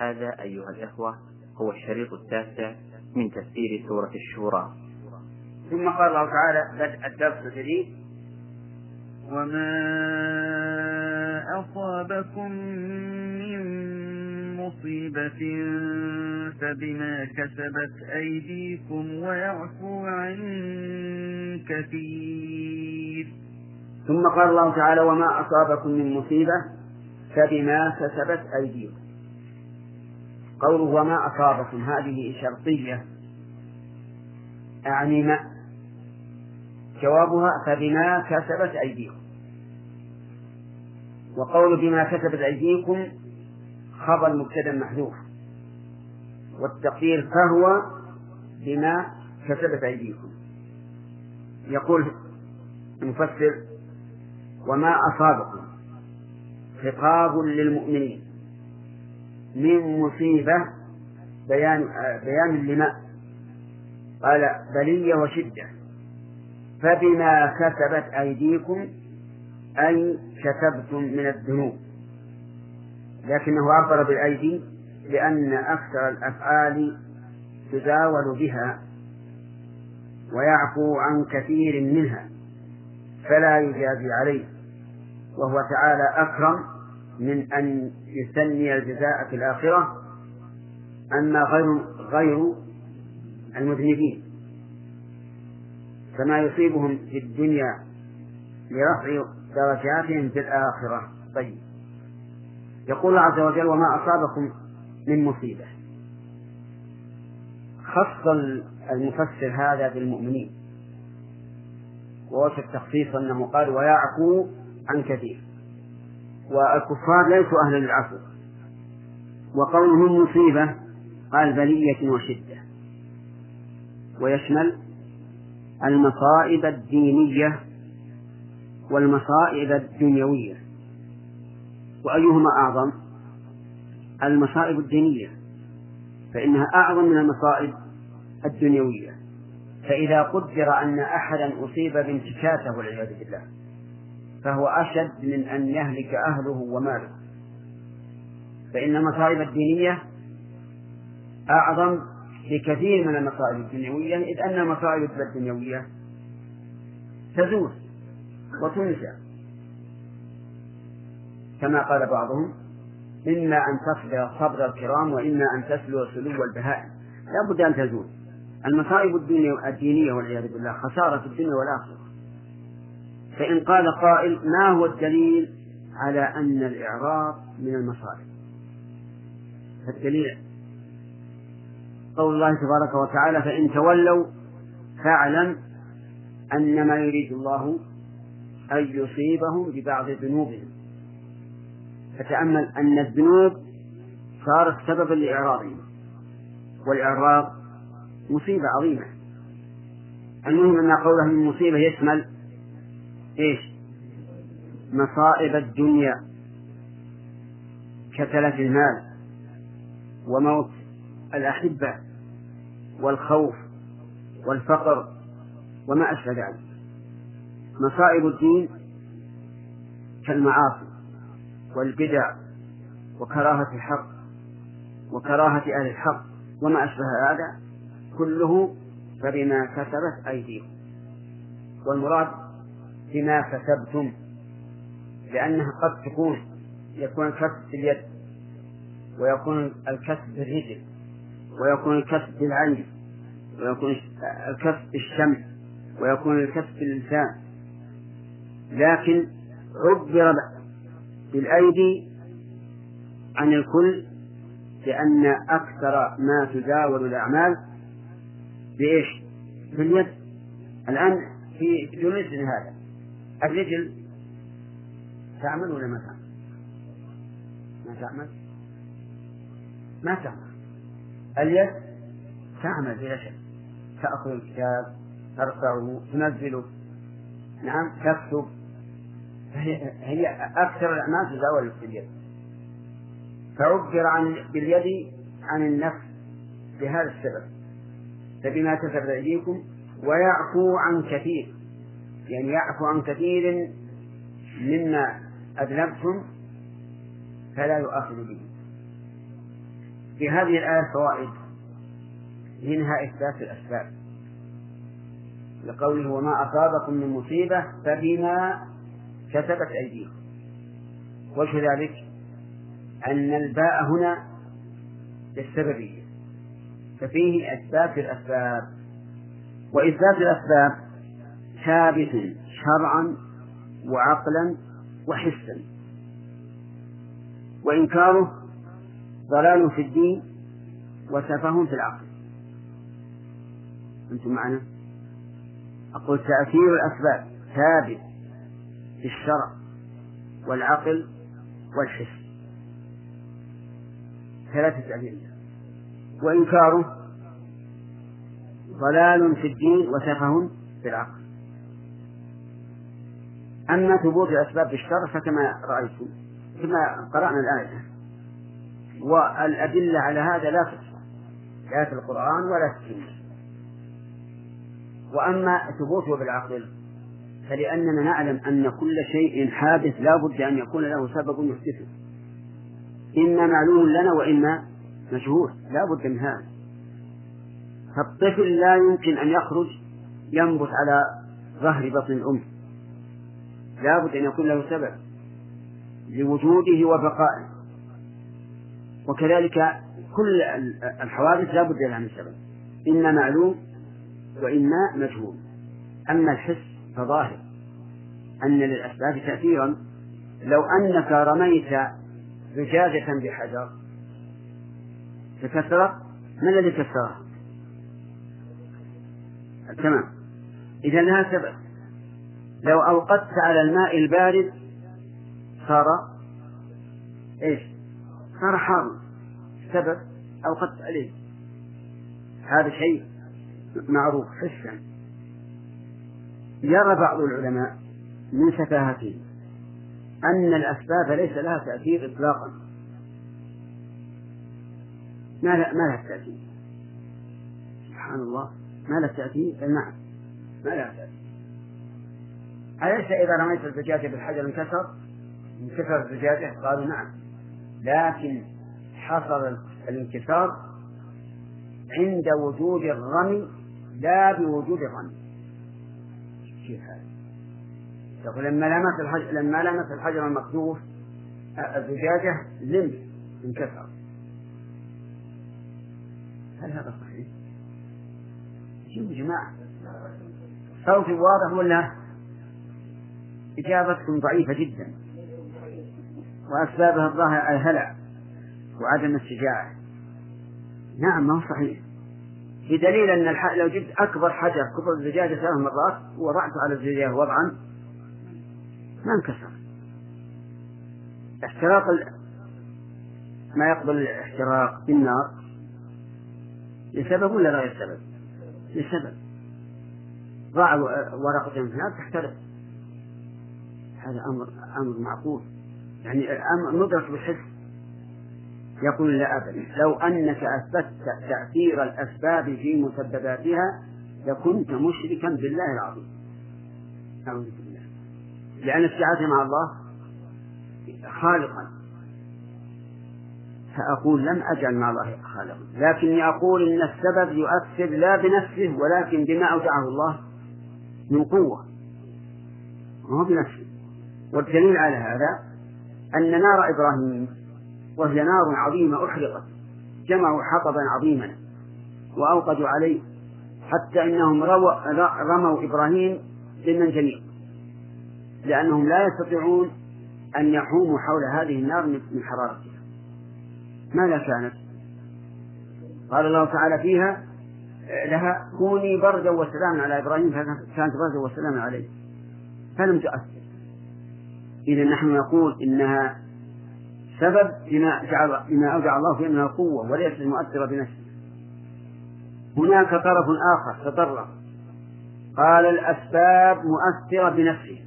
هذا أيها الإخوة هو الشريط التاسع من تفسير سورة الشورى. ثم قال الله تعالى بدء الدرس الجديد وما أصابكم من مصيبة فبما كسبت أيديكم ويعفو عن كثير. ثم قال الله تعالى وما أصابكم من مصيبة فبما كسبت أيديكم. قوله وما أصابكم هذه شرطية؟ أعني ما؟ جوابها فبما كسبت أيديكم. وقول بما كسبت أيديكم خبر مبتدا محذوف. والتقدير فهو بما كسبت أيديكم. يقول المفسر وما أصابكم؟ خطاب للمؤمنين. من مصيبة بيان بيان لما؟ قال بلية وشدة. فبما كسبت أيديكم أي كسبتم من الذنوب. لكنه عبر بالأيدي لأن أكثر الأفعال تزاول بها ويعفو عن كثير منها فلا يجازي عليه. وهو تعالى أكرم من أن يسمي الجزاء في الآخرة أما غير غير المذنبين. فما يصيبهم في الدنيا لرفع درجاتهم في الآخرة. طيب. يقول الله عز وجل وما أصابكم من مصيبة. خص المفسر هذا بالمؤمنين. ووصف تخصيص أنه قال ويعفو عن كثير. والكفار ليسوا أهلا للعفو. وقوله مصيبة قال بلية وشدة. ويشمل المصائب الدينية والمصائب الدنيوية. وأيهما أعظم؟ المصائب الدينية. فإنها أعظم من المصائب الدنيوية. فإذا قدر أن أحدا أصيب بانتكاسة والعياذ بالله. فهو أشد من أن يهلك أهله وماله. فإن المصائب الدينية أعظم بكثير من المصائب الدنيوية إذ أن المصائب الدنيوية تزول وتنسى كما قال بعضهم إما أن تصبر صبر الكرام وإما أن تسلو سلو البهائم. لا بد أن تزول. المصائب الدينية والعياذ بالله خسارة الدنيا والآخرة. فإن قال قائل ما هو الدليل على أن الإعراض من المصائب؟ فالدليل قول الله تبارك وتعالى فإن تولوا فاعلم أن ما يريد الله أن يصيبهم ببعض ذنوبهم. فتأمل أن الذنوب صارت سببا لإعراضهم والإعراض مصيبة عظيمة. المهم أن قوله من مصيبة يشمل إيش؟ مصائب الدنيا كتلف المال وموت الأحبة والخوف والفقر وما أشبه ذلك. مصائب الدين كالمعاصي والبدع وكراهة الحق وكراهة أهل الحق وما أشبه هذا كله فبما كسبت أيديكم والمراد بما كسبتم لأنها قد تكون يكون الكسب باليد ويكون الكسب بالرجل ويكون الكسب بالعين ويكون الكسب بالشمس ويكون الكسب باللسان لكن عبر بالأيدي عن الكل لأن أكثر ما تزاول الأعمال بإيش؟ باليد الآن في مثل هذا. الرجل تعمل ولا ما تعمل؟ ما تعمل؟ ما تعمل. اليد تعمل بلا شك. تأخذ الكتاب ترفعه تنزله. نعم تكتب. هي, أكثر الأعمال تزاول باليد فعبر عن باليد عن النفس بهذا السبب. فبما كسبت أيديكم ويعفو عن كثير. يعني يعفو عن كثير مما أذنبتم فلا يؤاخذ به. في هذه الآية فوائد منها إثبات الأسباب. لقوله وما أصابكم من مصيبة فبما كسبت أيديكم. وجه ذلك أن الباء هنا للسببية. ففيه إثبات الأسباب. وإثبات الأسباب ثابت شرعا وعقلا وحسا. وإنكاره ضلال في الدين وسفه في العقل. أنتم معنا؟ أقول تأثير الأسباب ثابت في الشرع والعقل والحس. ثلاثة أدلة وإنكاره ضلال في الدين وسفه في العقل. أما ثبوت الأسباب في الشرع فكما رأيتم كما قرأنا الآية. والأدلة على هذا لا تحصى لا في القرآن ولا في السنة. وأما ثبوته بالعقل فلأننا نعلم أن كل شيء حادث لا بد أن يكون له سبب يحدثه إما معلوم لنا وإما مجهول لا بد من هذا. فالطفل لا يمكن أن يخرج ينبت على ظهر بطن الأم. لا بد أن يكون له سبب لوجوده وبقائه. وكذلك كل الحوادث لا بد لها من سبب. إما معلوم وإما مجهول. أما الحس فظاهر. أن للأسباب تأثيرا. لو أنك رميت زجاجة بحجر فكسرت من الذي كسرها؟ تمام. إذا لها سبب. لو أوقدت على الماء البارد صار إيش؟ صار حار. سبب أوقدت عليه. هذا شيء معروف حسا. يرى بعض العلماء من سفاهته أن الأسباب ليس لها تأثير إطلاقا. ما لا ما لها تأثير. سبحان الله. ما لها تأثير. نعم ما لها تأثير. أليس إذا رميت الزجاجة بالحجر انكسر؟ انكسر الزجاجة؟ قالوا نعم. لكن حصل الانكسار عند وجود الرمي لا بوجود الرمي. كيف هذا؟ يقول لما لمس الحجر لما لمس الحجر المقذوف الزجاجة لم انكسر. هل هذا صحيح؟ شوفوا يا جماعة. صوتي واضح ولا؟ إجابتكم ضعيفة جدا وأسبابها الظاهر الهلع وعدم الشجاعة نعم ما هو صحيح. بدليل أن الح... لو جبت أكبر حجر كبر الزجاجة ثلاث مرات ووضعته على الزجاجة وضعا ما انكسر. احتراق ال... ما يقبل الاحتراق بالنار لسبب ولا غير سبب؟ لسبب. ضاع ورقة في النار تحترق. هذا أمر أمر معقول. يعني أمر ندرك بالحس. يقول لا أبدا لو أنك أثبتت تأثير الأسباب في مسبباتها لكنت مشركا بالله العظيم. أعوذ بالله. لأن السعادة مع الله خالقا. فأقول لم أجعل مع الله خالقا. لكني أقول إن السبب يؤثر لا بنفسه ولكن بما أودعه الله من قوة. ما هو بنفسه؟ والدليل على هذا أن نار إبراهيم وهي نار عظيمة أحرقت جمعوا حطبا عظيما وأوقدوا عليه حتى إنهم رموا إبراهيم بالمنجنيق لأنهم لا يستطيعون أن يحوموا حول هذه النار من حرارتها. ماذا كانت؟ قال الله تعالى فيها لها كوني بردا وسلاما على إبراهيم فكانت بردا وسلاما عليه. فلم تؤثر. إذا نحن نقول إنها سبب بما جعل بما أودع الله في أنها قوة وليست مؤثرة بنفسها هناك طرف آخر تطرف قال الأسباب مؤثرة بنفسه.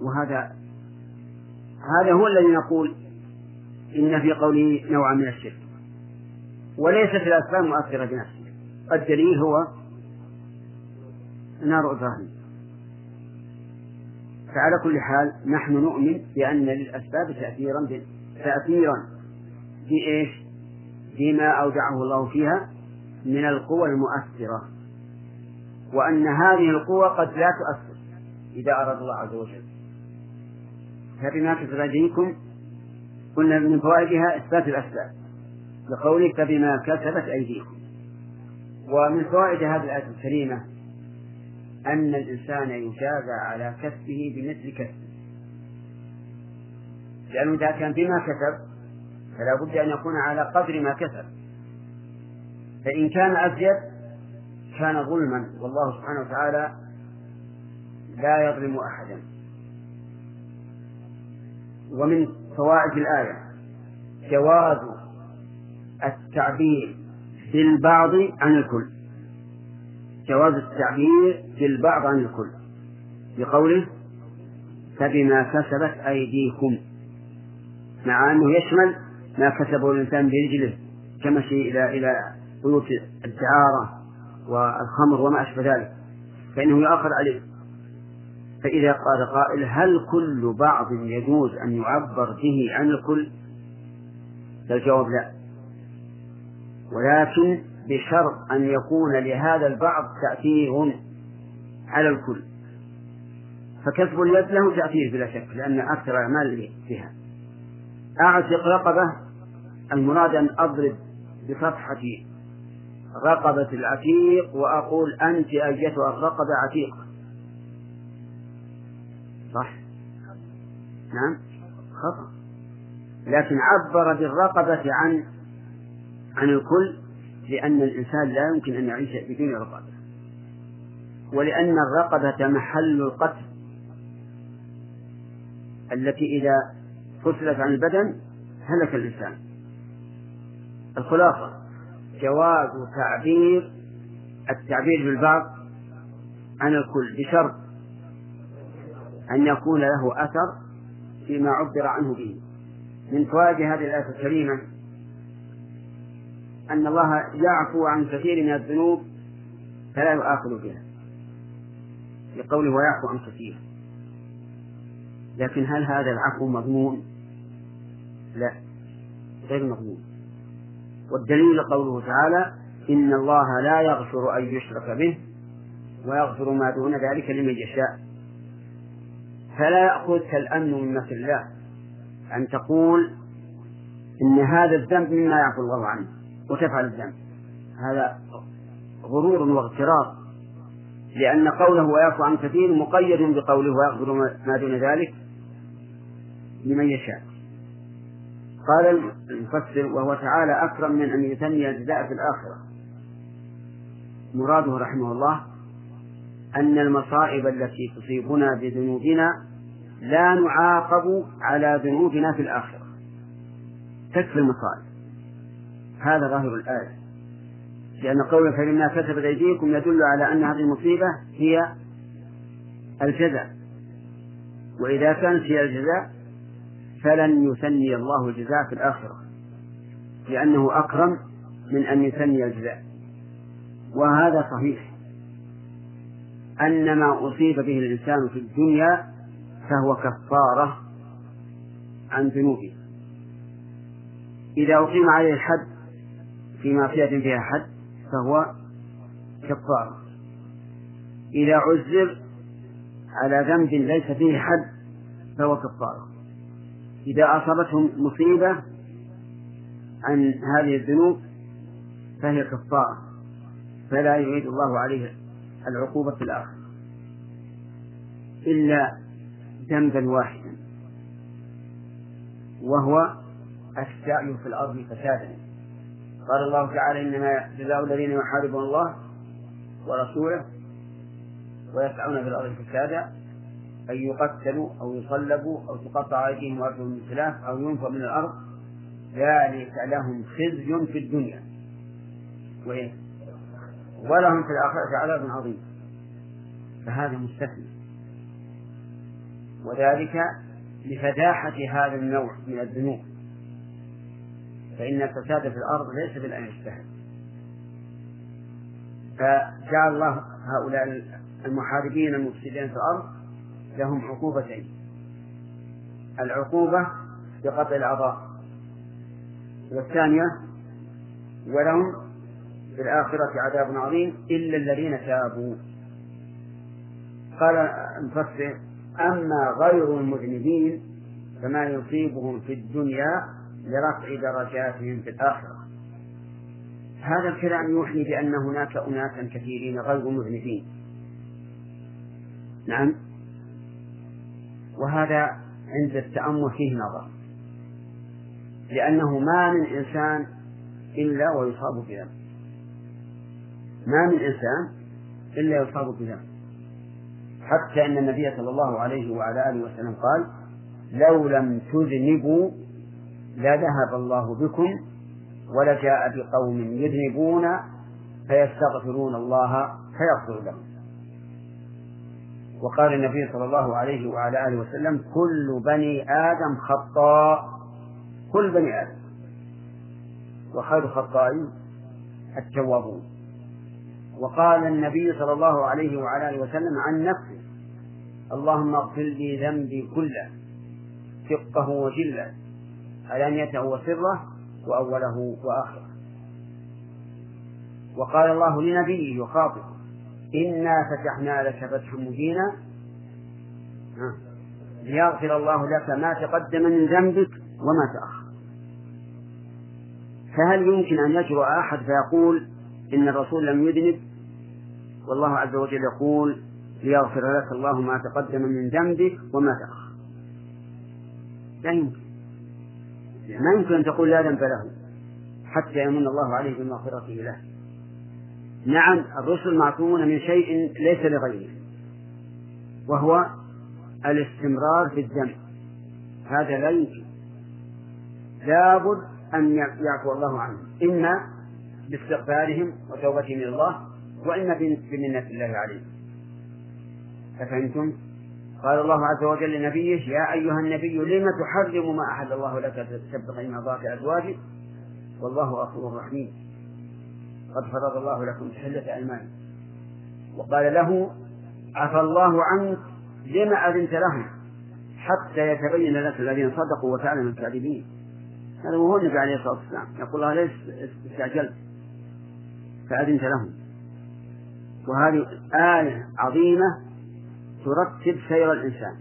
وهذا هذا هو الذي نقول إن في قوله نوعا من الشرك. وليست الأسباب مؤثرة بنفسها الدليل هو نار إبراهيم فعلى كل حال نحن نؤمن بأن للأسباب تأثيرا تأثيرا في إيش؟ فيما أودعه الله فيها من القوى المؤثرة. وأن هذه القوى قد لا تؤثر إذا أراد الله عز وجل. فبما كسبت أيديكم قلنا من فوائدها إثبات الأسباب. لقوله فبما كسبت أيديكم. ومن فوائد هذه الآية الكريمة أن الإنسان يجازى على كسبه بمثل كسبه. لأنه إذا كان بما كسب فلا بد أن يكون على قدر ما كسب. فإن كان أزيد كان ظلما. والله سبحانه وتعالى لا يظلم أحدا. ومن فوائد الآية جواز التعبير بالبعض عن الكل. جواز التعبير بالبعض عن الكل. بقوله فبما كسبت أيديكم. مع أنه يشمل ما كسبه الإنسان برجله كمشي إلى إلى بيوت الدعارة والخمر وما أشبه ذلك. فإنه يؤخر عليه. فإذا قال قائل هل كل بعض يجوز أن يعبر به عن الكل؟ فالجواب لا. ولكن بشرط أن يكون لهذا البعض تأثير. على الكل. فكسب اليد له تأثير بلا شك لأن أكثر الأعمال فيها أعتق رقبة المراد أن أضرب بفتحة رقبة العتيق وأقول أنت أيتها الرقبة عتيقة صح؟ نعم. خطأ. لكن عبر بالرقبة عن عن الكل لأن الإنسان لا يمكن أن يعيش بدون رقبة. ولأن الرقبة محل القتل التي إذا فصلت عن البدن هلك الإنسان. الخلاصة جواز تعبير التعبير بالبعض عن الكل بشرط أن يكون له أثر فيما عبر عنه به. من فوائد هذه الآية الكريمة أن الله يعفو عن كثير من الذنوب فلا يؤاخذ بها. لقوله ويعفو عن كثير. لكن هل هذا العفو مضمون؟ لا غير مضمون. والدليل قوله تعالى إن الله لا يغفر أن يشرك به ويغفر ما دون ذلك لمن يشاء. فلا يأخذك الأمن من مكر الله أن تقول إن هذا الذنب مما يعفو الله عنه وتفعل الذنب. هذا غرور واغترار لأن قوله ويعفو عن كثير مقيد بقوله ويغفر ما دون ذلك لمن يشاء. قال المفسر وهو تعالى أكرم من أن يثني الجزاء في الآخرة. مراده رحمه الله أن المصائب التي تصيبنا بذنوبنا لا نعاقب على ذنوبنا في الآخرة. تكفي المصائب. هذا ظاهر الآية. لأن قوله فمما كسبت أيديكم يدل على أن هذه المصيبة هي الجزاء. وإذا كانت هي الجزاء فلن يثني الله الجزاء في الآخرة لأنه أكرم من أن يثني الجزاء. وهذا صحيح. أن ما أصيب به الإنسان في الدنيا فهو كفارة عن ذنوبه. إذا أقيم عليه الحد في معصية فيها حد فهو كفارة إذا عذر على ذنب ليس فيه حد فهو كفارة إذا أصابته مصيبة عن هذه الذنوب فهي كفارة فلا يعيد الله عليه العقوبة في الآخرة. إلا ذنبا واحدا وهو السعي في الأرض فسادا. قال الله تعالى إنما جزاء الذين يحاربون الله ورسوله ويسعون في الأرض فسادا أن يقتلوا أو يصلبوا أو تقطع أيديهم وأرجلهم من خلاف أو ينفوا من الأرض. ذلك لهم خزي في الدنيا. وإيه؟ ولهم في الآخرة عذاب عظيم. فهذا مستثنى وذلك لفداحة هذا النوع من الذنوب. فإن الفساد في الأرض ليس بالأن يجتهد فجعل الله هؤلاء المحاربين المفسدين في الأرض لهم عقوبتين. العقوبة بقطع الأعضاء والثانية ولهم في الآخرة عذاب عظيم إلا الذين تابوا. قال المفسر أما غير المذنبين فما يصيبهم في الدنيا لرفع درجاتهم في الآخرة. هذا الكلام يوحي بأن هناك أناسا كثيرين غير مذنبين. نعم. وهذا عند التأمل فيه نظر. لأنه ما من إنسان إلا ويصاب بذنب. ما من إنسان إلا يصاب بذنب. حتى أن النبي صلى الله عليه وعلى آله وسلم قال لو لم تذنبوا لذهب الله بكم ولجاء بقوم يذنبون فيستغفرون الله فيغفر لهم. وقال النبي صلى الله عليه وعلى آله وسلم كل بني آدم خطاء. كل بني آدم. وخير الخطائين التوابون. وقال النبي صلى الله عليه وعلى آله وسلم عن نفسه اللهم اغفر لي ذنبي كله دقه وجله علانيته وسره وأوله وآخره. وقال الله لنبيه يخاطب إنا فتحنا لك فتحا مبينا. ليغفر الله لك ما تقدم من ذنبك وما تأخر. فهل يمكن أن يجرؤ أحد فيقول إن الرسول لم يذنب؟ والله عز وجل يقول ليغفر لك الله ما تقدم من ذنبك وما تأخر. لا يمكن. ما يمكن أن تقول لا ذنب له حتى يمن الله عليه بمغفرته له. نعم الرسل معصومون من شيء ليس لغيره وهو الاستمرار في الذنب هذا لا يمكن. لابد أن يعفو الله عنهم. إما باستغفارهم وتوبتهم إلى الله وإما بمنة الله عليهم. أفهمتم؟ قال الله عز وجل لنبيه يا أيها النبي لم تحرم ما أحل الله لك تبتغي مرضات أزواجك؟ والله غفور رحيم. قد فرض الله لكم تحلة أيمانكم وقال له عفى الله عنك لما أذنت لهم حتى يتبين لك الذين صدقوا وتعلم الكاذبين. هذا هو النبي عليه الصلاة والسلام. يقول الله ليس استعجلت؟ فأذنت لهم. وهذه آية عظيمة ترتب سير الإنسان.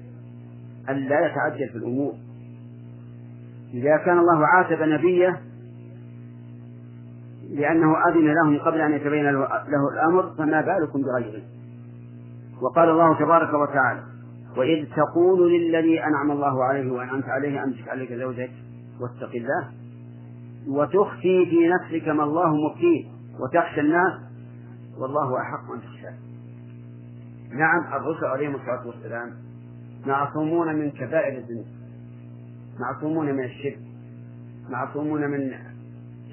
ألا يتعجل في الأمور. إذا كان الله عاتب نبيه لأنه أذن لهم قبل أن يتبين له الأمر فما بالكم بغيره وقال الله تبارك وتعالى وإذ تقول للذي أنعم الله عليه وأنعمت عليه أمسك عليك زوجك واتق الله وتخفي في نفسك ما الله مبكيه وتخشى الناس والله أحق أن تخشاه. نعم الرسل عليهم الصلاة والسلام معصومون من كبائر الذنوب معصومون من الشرك معصومون من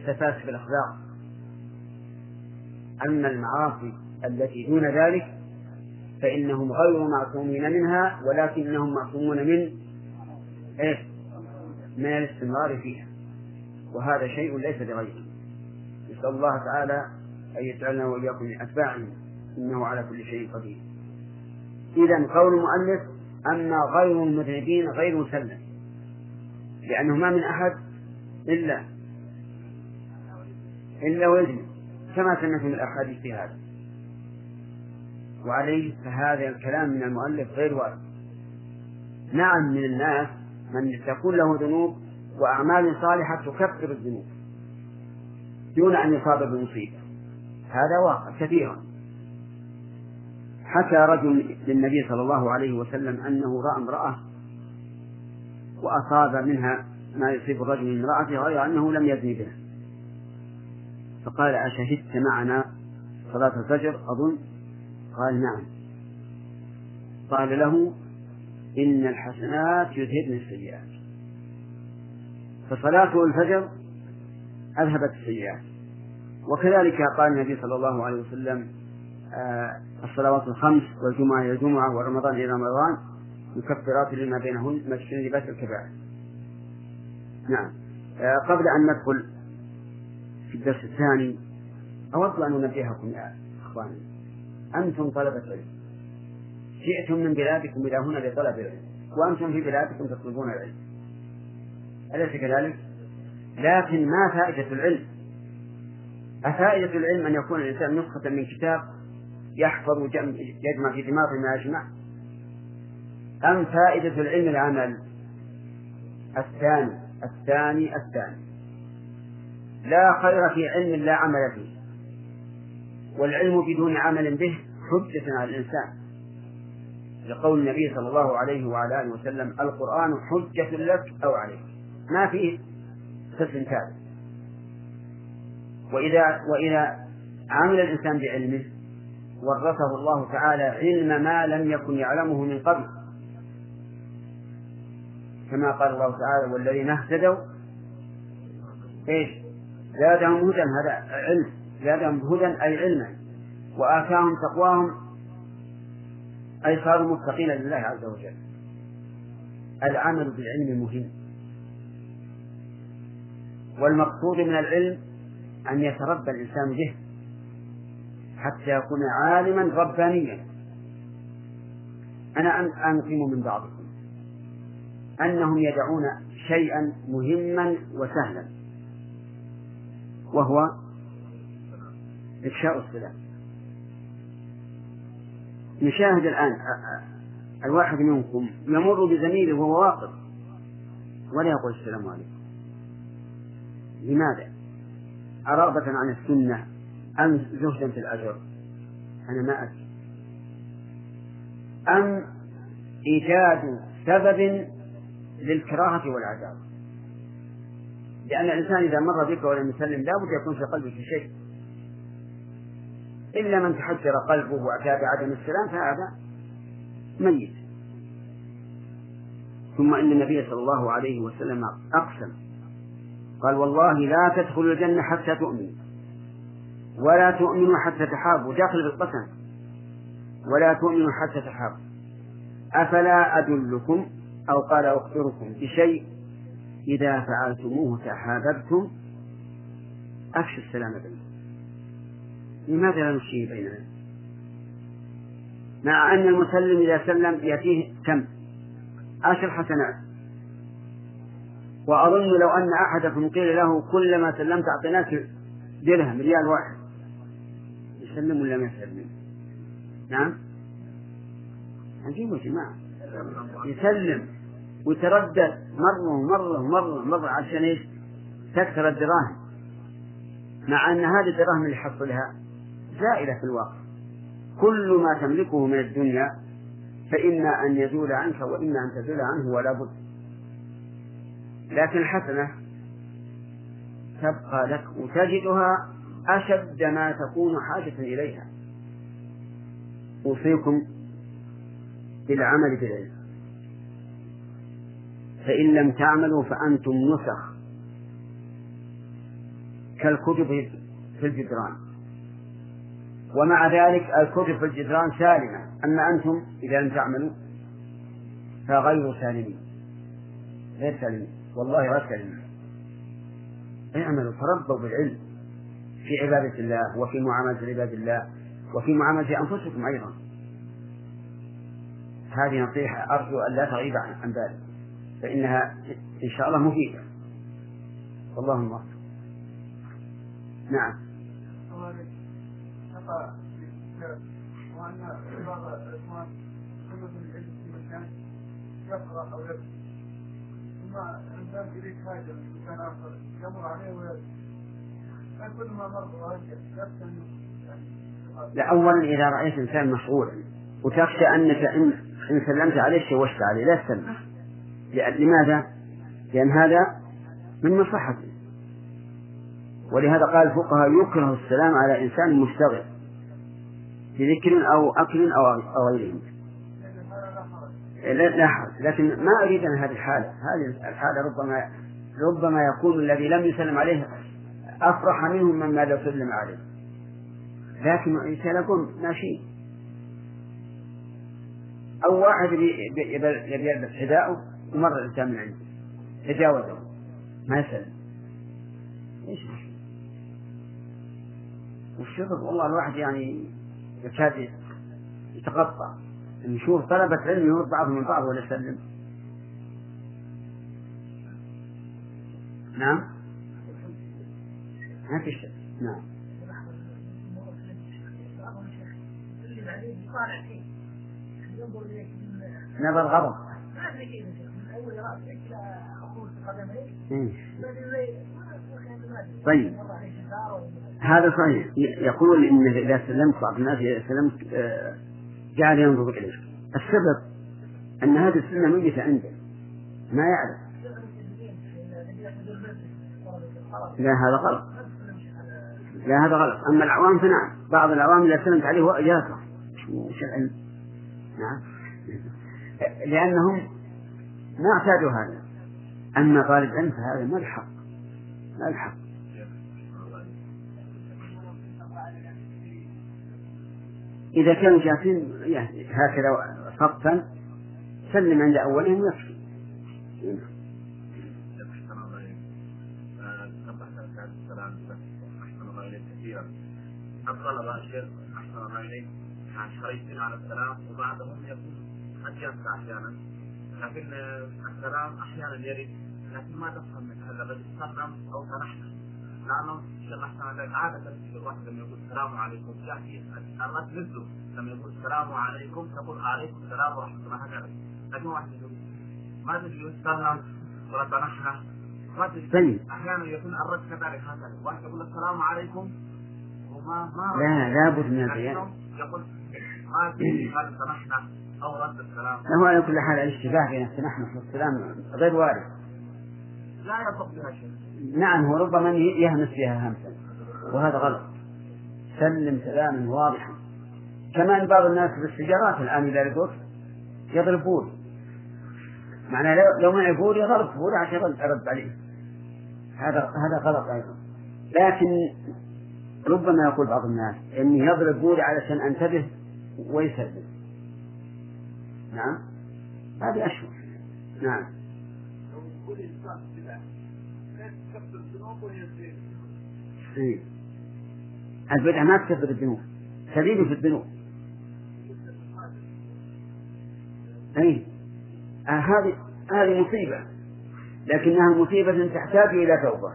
سفاسف الأخلاق. أما المعاصي التي دون ذلك فإنهم غير معصومين منها ولكنهم معصومون من إيش؟ من الاستمرار فيها. وهذا شيء ليس لغيره نسأل الله تعالى أن يجعلنا وإياكم من أتباعه إنه على كل شيء قدير. إذا قول المؤلف أما غير المذنبين غير مسلم لأنه ما من أحد إلا إلا ويذنب كما سمعتم الأحاديث في هذا. وعليه فهذا الكلام من المؤلف غير وارد نعم من الناس من تكون له ذنوب وأعمال صالحة تكفر الذنوب دون أن يصاب بمصيبة. هذا واقع كثيرا. حكى رجل للنبي صلى الله عليه وسلم أنه رأى امرأة وأصاب منها ما يصيب الرجل من امرأته غير أنه لم يزني بها فقال أشهدت معنا صلاة الفجر؟ أظن. قال نعم. قال له إن الحسنات يذهبن السيئات. فصلاته الفجر أذهبت السيئات. وكذلك قال النبي صلى الله عليه وسلم الصلوات الخمس والجمعة إلى الجمعة ورمضان إلى رمضان مكفرات لما بينهن مجتنبات الكبائر. نعم. آه، قبل أن ندخل في الدرس الثاني أود أن أنبهكم يا إخواني. أنتم طلبة علم جئتم من بلادكم إلى هنا لطلب العلم. وأنتم في بلادكم تطلبون العلم. أليس كذلك؟ لكن ما فائدة العلم؟ أفائدة العلم أن يكون الإنسان نسخة من كتاب يحفظ يجمع في دماغه ما يجمع. أم فائدة العلم العمل؟ الثاني الثاني الثاني. لا خير في علم لا عمل فيه. والعلم بدون عمل به حجة على الإنسان. لقول النبي صلى الله عليه وعلى آله وسلم القرآن حجة لك أو عليك. ما فيه قسم ثالث. وإذا وإذا عمل الإنسان بعلمه ورثه الله تعالى علم ما لم يكن يعلمه من قبل. كما قال الله تعالى والذين اهتدوا إيش؟ زادهم هدى هذا علم. زادهم هدى أي علما. وآتاهم تقواهم أي صاروا متقين لله عز وجل. العمل بالعلم مهم. والمقصود من العلم أن يتربى الإنسان به. حتى يكون عالما ربانيا. أنا أنقم من بعضكم. أنهم يدعون شيئا مهما وسهلا. وهو إفشاء السلام. نشاهد الآن الواحد منكم يمر بزميله وهو واقف. ولا يقول السلام عليكم. لماذا؟ أرغبة عن السنة. أم زهدا في الأجر؟ أنا ما أدري. أم إيجاد سبب للكراهة والعذاب؟ لأن الإنسان إذا مر بك ولم يسلم لابد يكون في قلبك شيء. إلا من تحجر قلبه واعتاد عدم السلام فهذا ميت. ثم إن النبي صلى الله عليه وسلم أقسم. قال والله لا تدخلوا الجنة حتى تؤمنوا ولا تؤمنوا حتى تحابوا داخل بالقسم ولا تؤمنوا حتى تحابوا أفلا أدلكم أو قال أخبركم بشيء إذا فعلتموه تحاببتم أفشوا السلام بينكم. لماذا لا نشيه بيننا؟ مع أن المسلم إذا سلم يأتيه كم؟ عشر حسنات. وأظن لو أن أحدكم قيل له كلما سلمت أعطيناك درهم ريال واحد. يسلم ولا ما يسلم؟ نعم؟ عجيب يا جماعة. يسلم ويتردد مرة ومرة ومرة ومرة عشان إيش؟ تكثر الدراهم. مع أن هذه الدراهم اللي حصلها زائلة في الواقع. كل ما تملكه من الدنيا فإما أن يزول عنك وإما أن تزول عنه ولا بد. لكن الحسنة تبقى لك وتجدها أشد ما تكون حاجة إليها. أوصيكم بالعمل بالعلم. فإن لم تعملوا فأنتم نسخ كالكتب في الجدران. ومع ذلك الكتب في الجدران سالمة. أما أنتم إذا لم تعملوا فغير سالمين. غير سالمين. والله غير سالمين. اعملوا تربوا بالعلم. في عبادة الله وفي معاملة عباد الله وفي معاملة أنفسكم أيضا. هذه نصيحة أرجو أن لا تغيب عن ذلك فإنها إن شاء الله مفيدة. والله نعم. وأن بعض في مكان يقرأ أو يكتب ثم حاجة مكان آخر يمر عليه كل لا أولا إذا رأيت إنسان مشغولا وتخشى أنك إن إن سلمت عليه شوشت عليه لا تسلم. لماذا؟ لأن هذا من مصلحته ولهذا قال الفقهاء يكره السلام على إنسان مشتغل بذكر أو أكل أو غيره. لا حرج. لكن ما أريد أن هذه الحالة. هذه الحالة ربما ربما يكون الذي لم يسلم عليه أفرح منهم مما لو سلم عليه. لكن الإنسان يكون ماشي. أو واحد يبي يلبس حذاءه ومر الإنسان من عنده. تجاوزه ما يسلم إيش؟ والشغل والله الواحد يعني يكاد يتقطع. نشوف طلبة علم يمر بعضهم من بعض ولا يسلم. نعم؟ ما في شك. نعم. نظر غضب. ما ادري كيف من اول راسك إلى طيب. هذا صحيح. يقول إن إذا سلمت بعض الناس إذا سلمت آه، جعل ينظر إليك. السبب أن هذه السنة ميته عنده. ما يعرف. لا هذا غلط. لا هذا غلط. أما الأعوام فنعم. بعض الأعوام إذا سلمت عليه وش العلم. نعم. لأنهم ما اعتادوا هذا. أما طالب علم فهذا ما الحق. ما الحق. إذا كانوا جالسين يعني هكذا صفا سلم عند أولهم يكفي الطلبة الشيخ أحسن الله إليك. حريصين على السلام وبعضهم يكون قد ينسى أحيانا. لكن السلام أحيانا يرد لكن ما تفهم من هذا الرجل سلم أو فرحنا لأنه الشيخ أحسن الله عادة الواحد لما يقول السلام عليكم يأتي الرد مثله لما يقول السلام عليكم تقول عليكم السلام ورحمة الله هكذا لكن واحد يقول ما تدري سلم ولا تنحنى ما تدري طيب. أحيانا يكون الرد كذلك هكذا. واحد يقول السلام عليكم لا لابد من البيان يقول ما هل سمحنا أو رد السلام هو على كل حال الاشتباه بين السماح والسلام غير وارد. لا يصح بها شيء. نعم هو ربما يهمس فيها همسا وهذا غلط. سلم سلاما واضحا. كما أن بعض الناس في السجارات الآن إذا لقوك يضرب بول معناه لو معي بول يضرب بول عشان يرد عليه. هذا هذا غلط أيضا. لكن ربما يقول بعض الناس إني يضرب بولي علشان أنتبه ويسلم نعم. هذه أشهر نعم. إيه. البدعة ما تكفر الذنوب. تزيد في الذنوب. أي آه هذه هذه مصيبة. لكنها مصيبة تحتاج إلى توبة.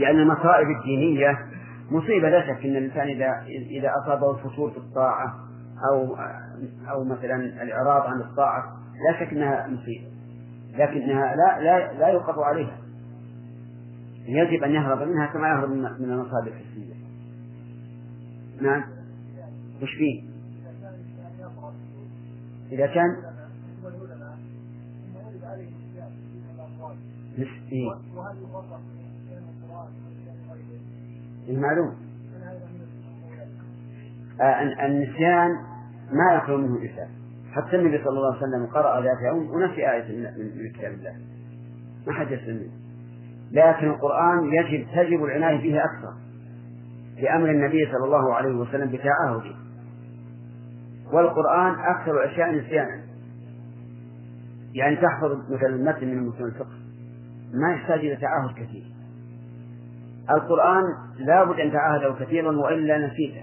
لأن المصائب الدينية مصيبة لا شك أن الإنسان إذا إذا أصابه الفتور في الطاعة أو أو مثلا الإعراض عن الطاعة لا شك أنها مصيبة لكنها لا لا لا يوقف عليها يجب أن يهرب منها كما يهرب من المصائب الحسية نعم وش فيه؟ إذا كان إيه؟ المعلوم. آه النسيان ما يخلو منه إثم حتى النبي صلى الله عليه وسلم قرأ ذات يوم ونسي آية من كتاب الله. ما حد يسلم لكن القرآن يجب تجب العناية به أكثر لأمر النبي صلى الله عليه وسلم بتعاهده والقرآن أكثر الأشياء نسيانا. يعني تحفظ مثلا المتن من متن الفقه. ما يحتاج إلى تعاهد كثير. القرآن لا بد أن تعاهده كثيرا وإلا نسيته.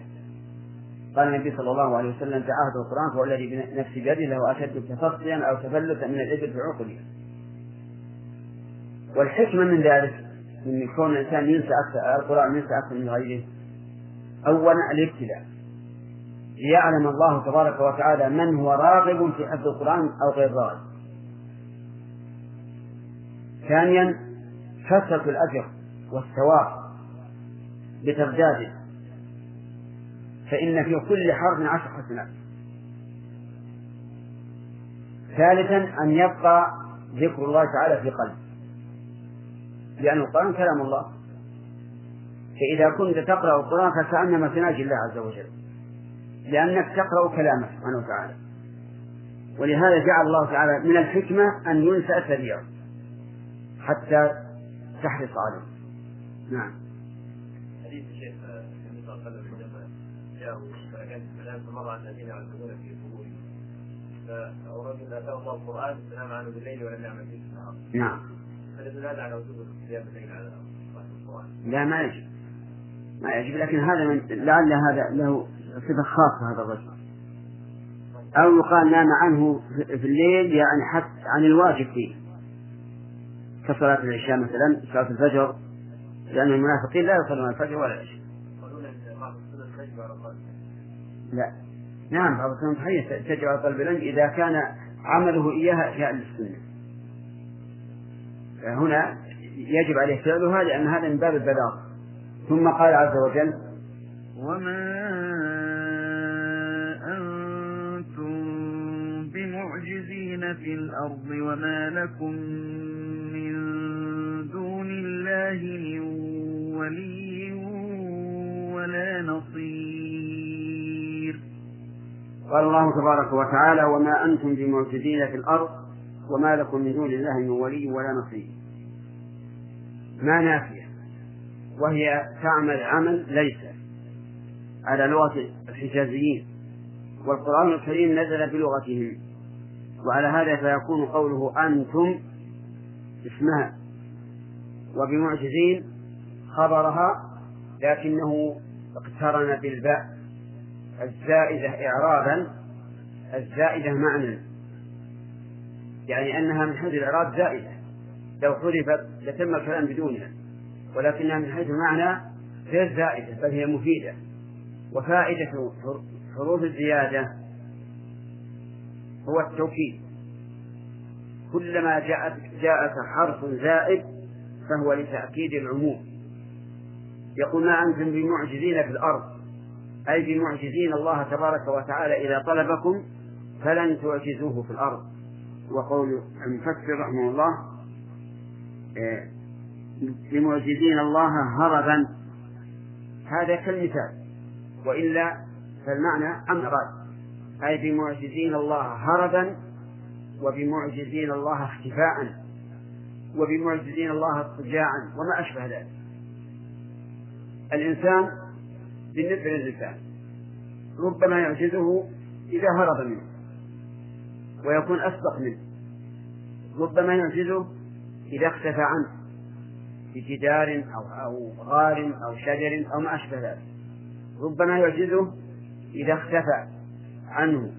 قال النبي صلى الله عليه وسلم تعاهد القرآن فهو الذي بنفسي بيده له أشد تفصيا أو تفلتا من الإبل في عقلها والحكمة من ذلك من كون الإنسان ينسى أكثر القرآن ينسى أكثر من غيره. أولا الابتلاء. ليعلم الله تبارك وتعالى من هو راغب في حفظ القرآن أو غير راغب. ثانيا كثرة الأجر. والثواب بترداده فإن في كل حرف عشر حسنات ثالثا أن يبقى ذكر الله تعالى في قلب لأن القرآن كلام الله. فإذا كنت تقرأ القرآن فكأنما تناجي الله عز وجل. لأنك تقرأ كلامه سبحانه وتعالى. ولهذا جعل الله تعالى من الحكمة أن ينسى سريعا حتى تحرص عليه. نعم. حديث الشيخ النبي صلى الله عليه وسلم جاءوا فكان السلام فمر على الذين يعلمون في قبورهم. فرجل أتاه الله القرآن السلام عنه بالليل ولم يعمل به النهار. نعم. فدل هذا على وجوب قيام الليل على القرآن. لا ما يجب. ما يجب لكن هذا من لعل هذا له صفة خاصة هذا الرجل. أو يقال نام عنه في الليل يعني حتى عن الواجب فيه. كصلاة العشاء مثلا صلاة الفجر لأن المنافقين لا يصلون الفجر ولا العشاء. السنن تجب لا. نعم بعض السنة صحيح تشجع على طلب العلم إذا كان عمله إياها أشياء للسنة. فهنا يجب عليه فعلها لأن هذا من باب البلاغ. ثم قال عز وجل وما أنتم بمعجزين في الأرض وما لكم من دون الله من ولي ولا نصير. قال الله تبارك وتعالى وما أنتم بمعجزين في الأرض وما لكم من دون الله من ولي ولا نصير. ما نافية وهي تعمل عمل ليس على لغة الحجازيين والقرآن الكريم نزل بلغتهم وعلى هذا فيكون قوله أنتم اسمها. وبمعجزين خبرها لكنه اقترن بالباء الزائدة إعرابا الزائدة معنى. يعني أنها من حيث الإعراب زائدة. لو حذفت لتم الكلام بدونها ولكنها من حيث المعنى غير زائدة بل هي مفيدة. وفائدة حروف الزيادة هو التوكيد. كلما جاءت جاءك حرف زائد فهو لتأكيد العموم. يقول ما أنتم بمعجزين في الأرض؟ أي بمعجزين الله تبارك وتعالى إذا طلبكم فلن تعجزوه في الأرض. وقول المفسر رحمه الله بمعجزين الله هربا. هذا كالمثال. وإلا فالمعنى أمران أي بمعجزين الله هربا وبمعجزين الله اختفاء وبمعجزين الله اضطجاعا وما أشبه ذلك. الإنسان بالنسبة للإنسان ربما يعجزه إذا هرب منه ويكون أسبق منه ربما يعجزه إذا اختفى عنه بجدار أو أو غار أو شجر أو ما أشبه ذلك ربما يعجزه إذا اختفى عنه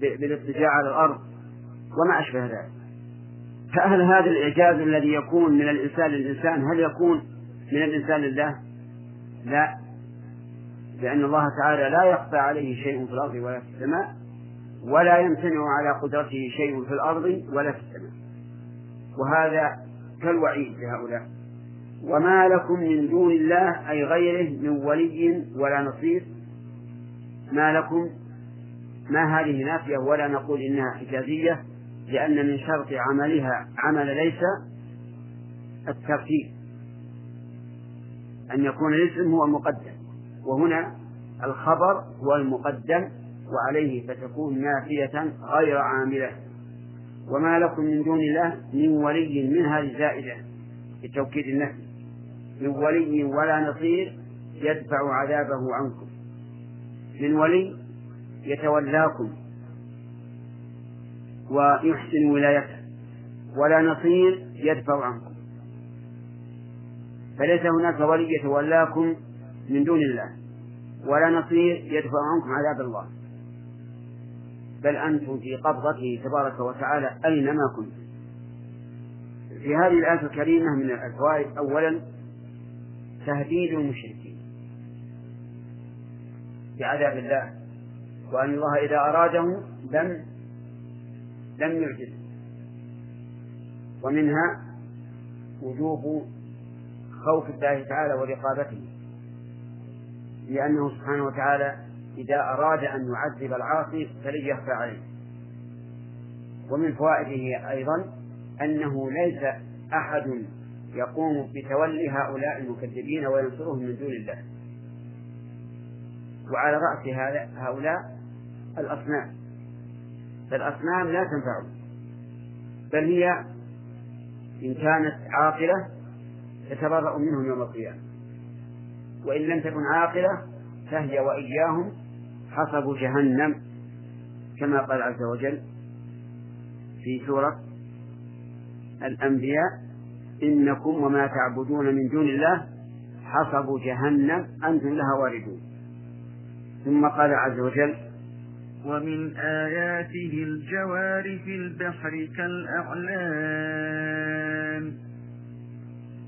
بالاضطجاع على الأرض وما أشبه ذلك فهل هذا الإعجاز الذي يكون من الإنسان للإنسان هل يكون من الإنسان لله؟ لا. لأن الله تعالى لا يخفى عليه شيء في الأرض ولا في السماء ولا يمتنع على قدرته شيء في الأرض ولا في السماء. وهذا كالوعيد لهؤلاء. وما لكم من دون الله أي غيره من ولي ولا نصير. ما لكم ما هذه نافية ولا نقول إنها حجازية لأن من شرط عملها عمل ليس الترتيب. أن يكون الاسم هو المقدم وهنا الخبر هو المقدم وعليه فتكون نافية غير عاملة. وما لكم من دون الله من ولي من هذه الزائدة لتوكيد النفي. من ولي ولا نصير يدفع عذابه عنكم. من ولي يتولاكم ويحسن ولايته ولا نصير يدفع عنكم. فليس هناك ولي يتولاكم من دون الله ولا نصير يدفع عنكم عذاب الله. بل أنتم في قبضته تبارك وتعالى أينما كنتم. في هذه الآية الكريمة من الفوائد أولا تهديد المشركين بعذاب الله وأن الله إذا أراده لم لم يعجزه ومنها وجوب خوف الله تعالى ورقابته. لأنه سبحانه وتعالى إذا أراد أن يعذب العاصي فلن يخفى عليه. ومن فوائده أيضا أنه ليس أحد يقوم بتولي هؤلاء المكذبين وينصرهم من دون الله. وعلى رأس هؤلاء الأصنام. فالأصنام لا تنفع بل هي إن كانت عاقلة تتبرأ منهم يوم القيامة. وإن لم تكن عاقلة فهي وإياهم حصب جهنم كما قال عز وجل في سورة الأنبياء إنكم وما تعبدون من دون الله حصب جهنم أنتم لها واردون. ثم قال عز وجل ومن آياته الجوار في البحر كالأعلام.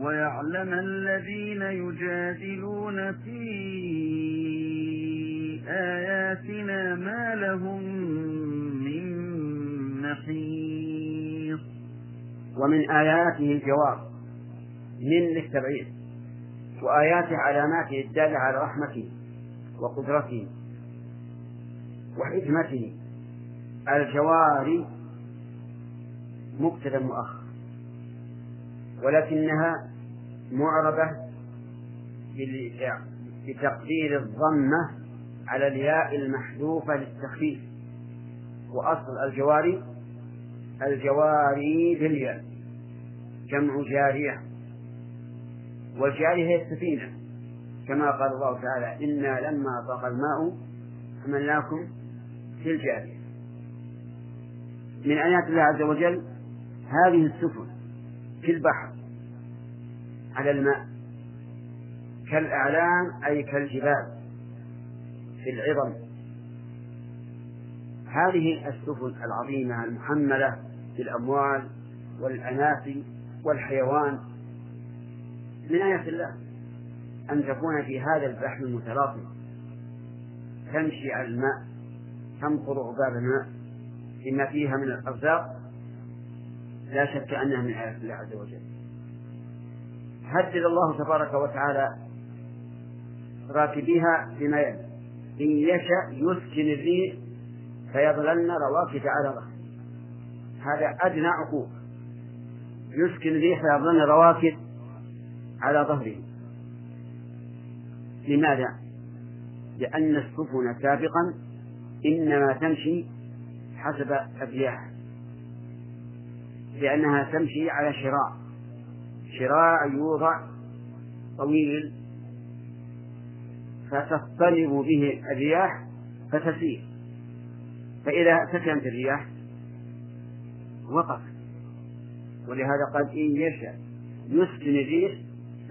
ويعلم الذين يجادلون في آياتنا ما لهم من محيط ومن آياته الجواب من للتبعيد وآيات علاماته الدالة على رحمته وقدرته وحكمته. الجواري مبتدا مؤخر. ولكنها معربة بتقدير الضمة على الياء المحذوفة للتخفيف. وأصل الجواري الجواري بالياء جمع جارية. والجارية هي السفينة. كما قال الله تعالى إنا لما طغى الماء حملناكم في الجارية. من آيات الله عز وجل هذه السفن. في البحر على الماء كالأعلام أي كالجبال في العظم. هذه السفن العظيمة المحملة بالأموال والأناس والحيوان. من آيات الله أن تكون في هذا البحر المتلاطم. تمشي على الماء تمطر عباب الماء بما فيها من الأرزاق لا شك أنها من آيات الله عز وجل. هدد الله تبارك وتعالى راكبيها بما يلي. إن يشأ يسكن الريح فيظللن رواكد على ظهره هذا أدنى عقوق. يسكن الريح فيظللن رواكد على ظهره. لماذا؟ لأن السفن سابقا إنما تمشي حسب الرياح لأنها تمشي على شراع شراع يوضع طويل فتصطلب به الرياح فتسير. فإذا سكنت الرياح وقف. ولهذا قد إن يشاء يسكن الريح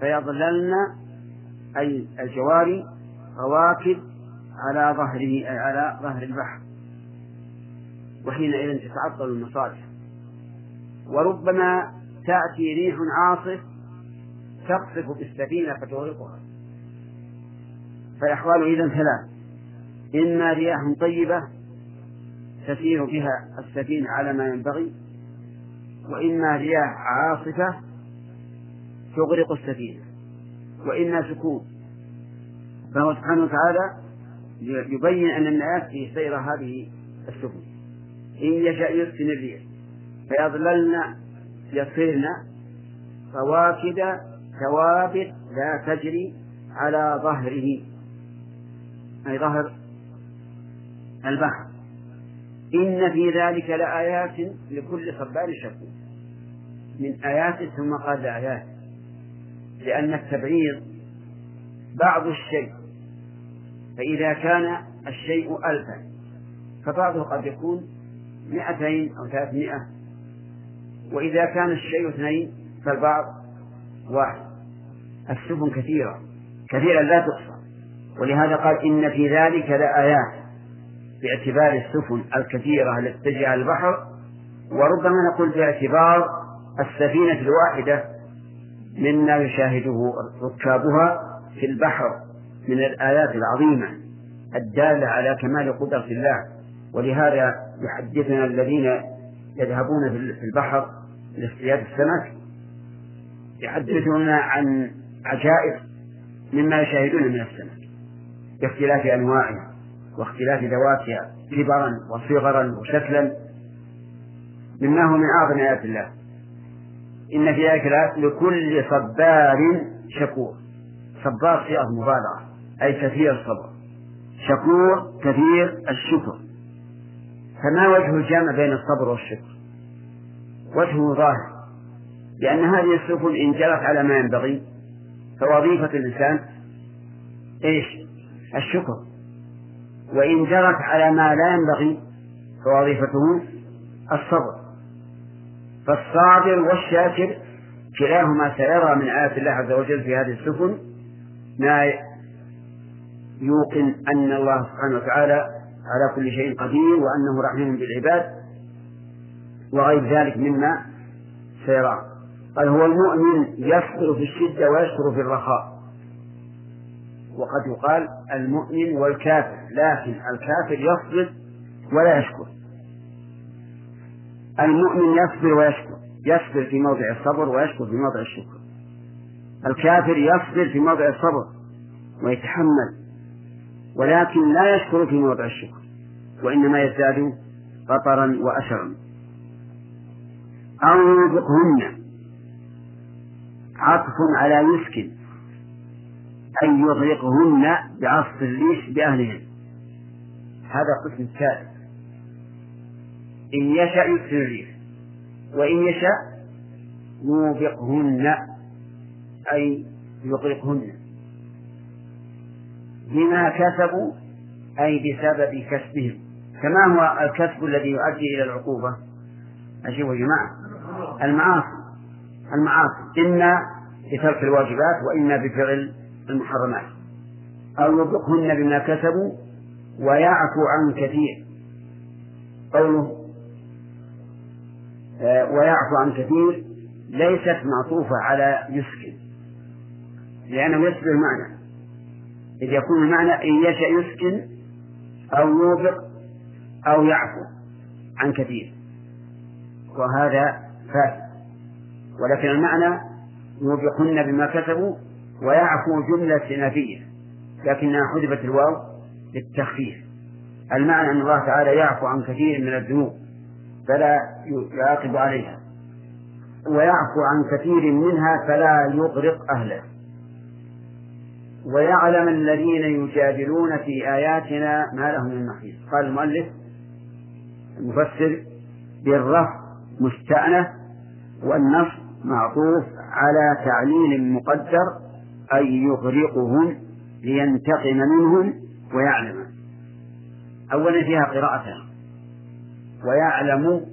فيظللن أي الجواري رواكد على ظهره على ظهر البحر. وحينئذ تتعطل المصالح. وربما تأتي ريح عاصف تقصف بالسفينة فتغرقها. فالأحوال إذا ثلاث. إما رياح طيبة تسير بها السفينة على ما ينبغي وإما رياح عاصفة تغرق السفينة وإما سكون. فهو سبحانه وتعالى يبين أن الناس في سير هذه السفن. إن يشاء يسكن الريح. فيظللن يصيرن. رواكد ثوابت لا تجري على ظهره. أي ظهر البحر. إن في ذلك لآيات لكل صبار شكور. من آيات ثم قال لآيات لأن التبعيض بعض الشيء. فإذا كان الشيء ألفا فبعضه قد يكون مئتين أو ثلاثمائة وإذا كان الشيء اثنين فالبعض واحد. السفن كثيرة. كثيرا لا تحصى. ولهذا قال إن في ذلك لآيات باعتبار السفن الكثيرة التي تجري على البحر وربما نقول باعتبار السفينة الواحدة مما يشاهده ركابها في البحر من الآيات العظيمة الدالة على كمال قدرة الله. ولهذا يحدثنا الذين يذهبون في البحر لاصطياد السمك يحدثون عن عجائب مما يشاهدون من السمك باختلاف أنواعها واختلاف ذواتها كبرا وصغرا وشكلا مما هو من أعظم آيات الله. إن في ذلك الآيات لكل صبار شكور. صبار صيغة مبالغة أي كثير الصبر. شكور كثير الشكر. فما وجه الجمع بين الصبر والشكر؟ وجهه ظاهر لأن هذه السفن إن جرت على ما ينبغي فوظيفة الإنسان إيش؟ الشكر. وإن جرت على ما لا ينبغي فوظيفته الصبر. فالصابر والشاكر كلاهما سيرى من آيات الله عز وجل في هذه السفن ما يوقن أن الله سبحانه وتعالى على كل شيء قدير وأنه رحيم بالعباد وغير ذلك مما سيرى. قال هو المؤمن يصبر في الشدة ويشكر في الرخاء. وقد يقال المؤمن والكافر لكن الكافر يصبر ولا يشكر. المؤمن يصبر ويشكر يصبر في موضع الصبر ويشكر في موضع الشكر. الكافر يصبر في موضع الصبر ويتحمل ولكن لا يشكر في موضع الشكر وإنما يزداد بطرا وأشرا أو يوبقهن عطف على يسكن أي يغرقهن بعصف الريش بأهلهن. هذا قسم ثالث. إن يشأ يسكن الريح وإن يشاء يوبقهن أي يغرقهن. بما كسبوا أي بسبب كسبهم. كما هو الكسب الذي يؤدي إلى العقوبة. أشوفوا يا جماعة. المعاصي. المعاصي. إما بترك الواجبات وإما بفعل المحرمات. أو يطلقهن بما كسبوا ويعفو عن كثير. قوله آه، ويعفو عن كثير ليست معطوفة على يسكن. لأنه يشبه المعنى إذ يكون المعنى إن يشأ يسكن أو يوبق أو يعفو عن كثير. وهذا فاسد. ولكن المعنى يوبقهن بما كسبوا ويعفو جملة نفية لكنها حذفت الواو للتخفيف. المعنى أن الله تعالى يعفو عن كثير من الذنوب فلا يعاقب عليها. ويعفو عن كثير منها فلا يغرق أهله. ويعلم الذين يجادلون في آياتنا ما لهم من محيص. قال المؤلف المفسر بالرفع مستأنف والنصب معطوف على تعليل مقدر أي يغرقهم لينتقم منهم ويعلم. أولا فيها قراءتان ويعلم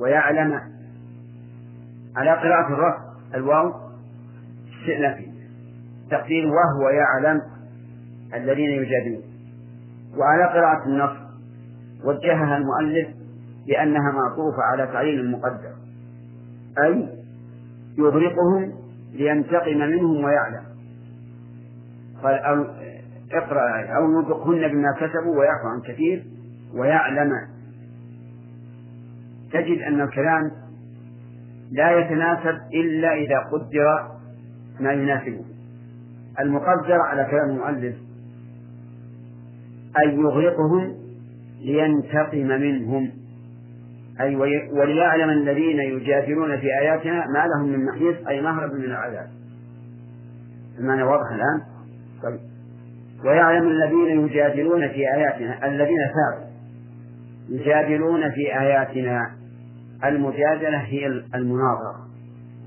ويعلم. على قراءة الرفع الواو استئنافي تقدير وهو يعلم الذين يجادلون. وعلى قراءة النص وجهها المؤلف بأنها معطوفة على تعليل المقدر أي يغرقهم لينتقم منهم ويعلم. قال أو اقرأ أو يوبقهن بما كسبوا ويعفو عن كثير ويعلم. تجد أن الكلام لا يتناسب إلا إذا قدر ما يناسبه. المقدر على كلام المؤلف. أن يغرقهم لينتقم منهم. أي وليعلم الذين يجادلون في آياتنا ما لهم من محيص أي مهرب من العذاب. المعنى واضح الآن؟ طيب. ويعلم الذين يجادلون في آياتنا الذين ثابوا يجادلون في آياتنا. المجادلة هي المناظرة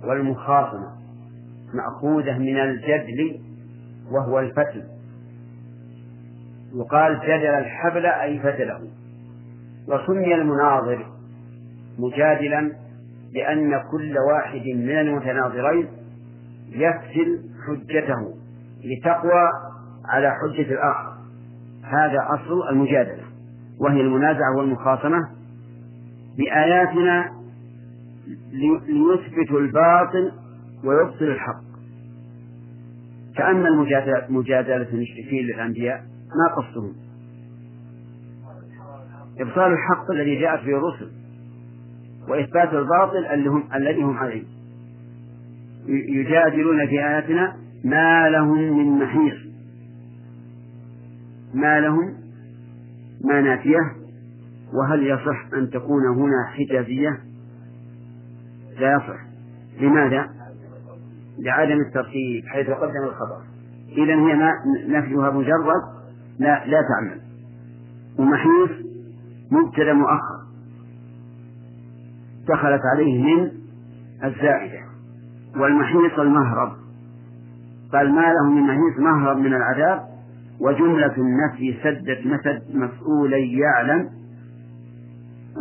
والمخاصمة مأخوذة من الجدل وهو الفتل يقال جدل الحبل أي فتله وسمي المناظر مجادلا لأن كل واحد من المتناظرين يفتل حجته لتقوى على حجة الآخر. هذا أصل المجادلة. وهي المنازعة والمخاصمة بآياتنا ليثبت الباطل ويبطل الحق. كأن مجادلة المشركين للأنبياء ما قصدهم. إبطال الحق الذي جاءت به الرسل وإثبات الباطل اللي هم الذي هم عليه. يجادلون في آياتنا ما لهم من محيص. ما لهم ما نافية وهل يصح أن تكون هنا حجازية لا يصح. لماذا؟ لعدم الترتيب حيث قدم الخبر. إذا هي ما نفيها مجرد لا لا تعمل. ومحيص مبتدأ مؤخر. دخلت عليه من الزائدة. والمحيص المهرب. قال ما له من محيص مهرب من العذاب؟ وجملة النفي سدت مسد مفعولي يعلم.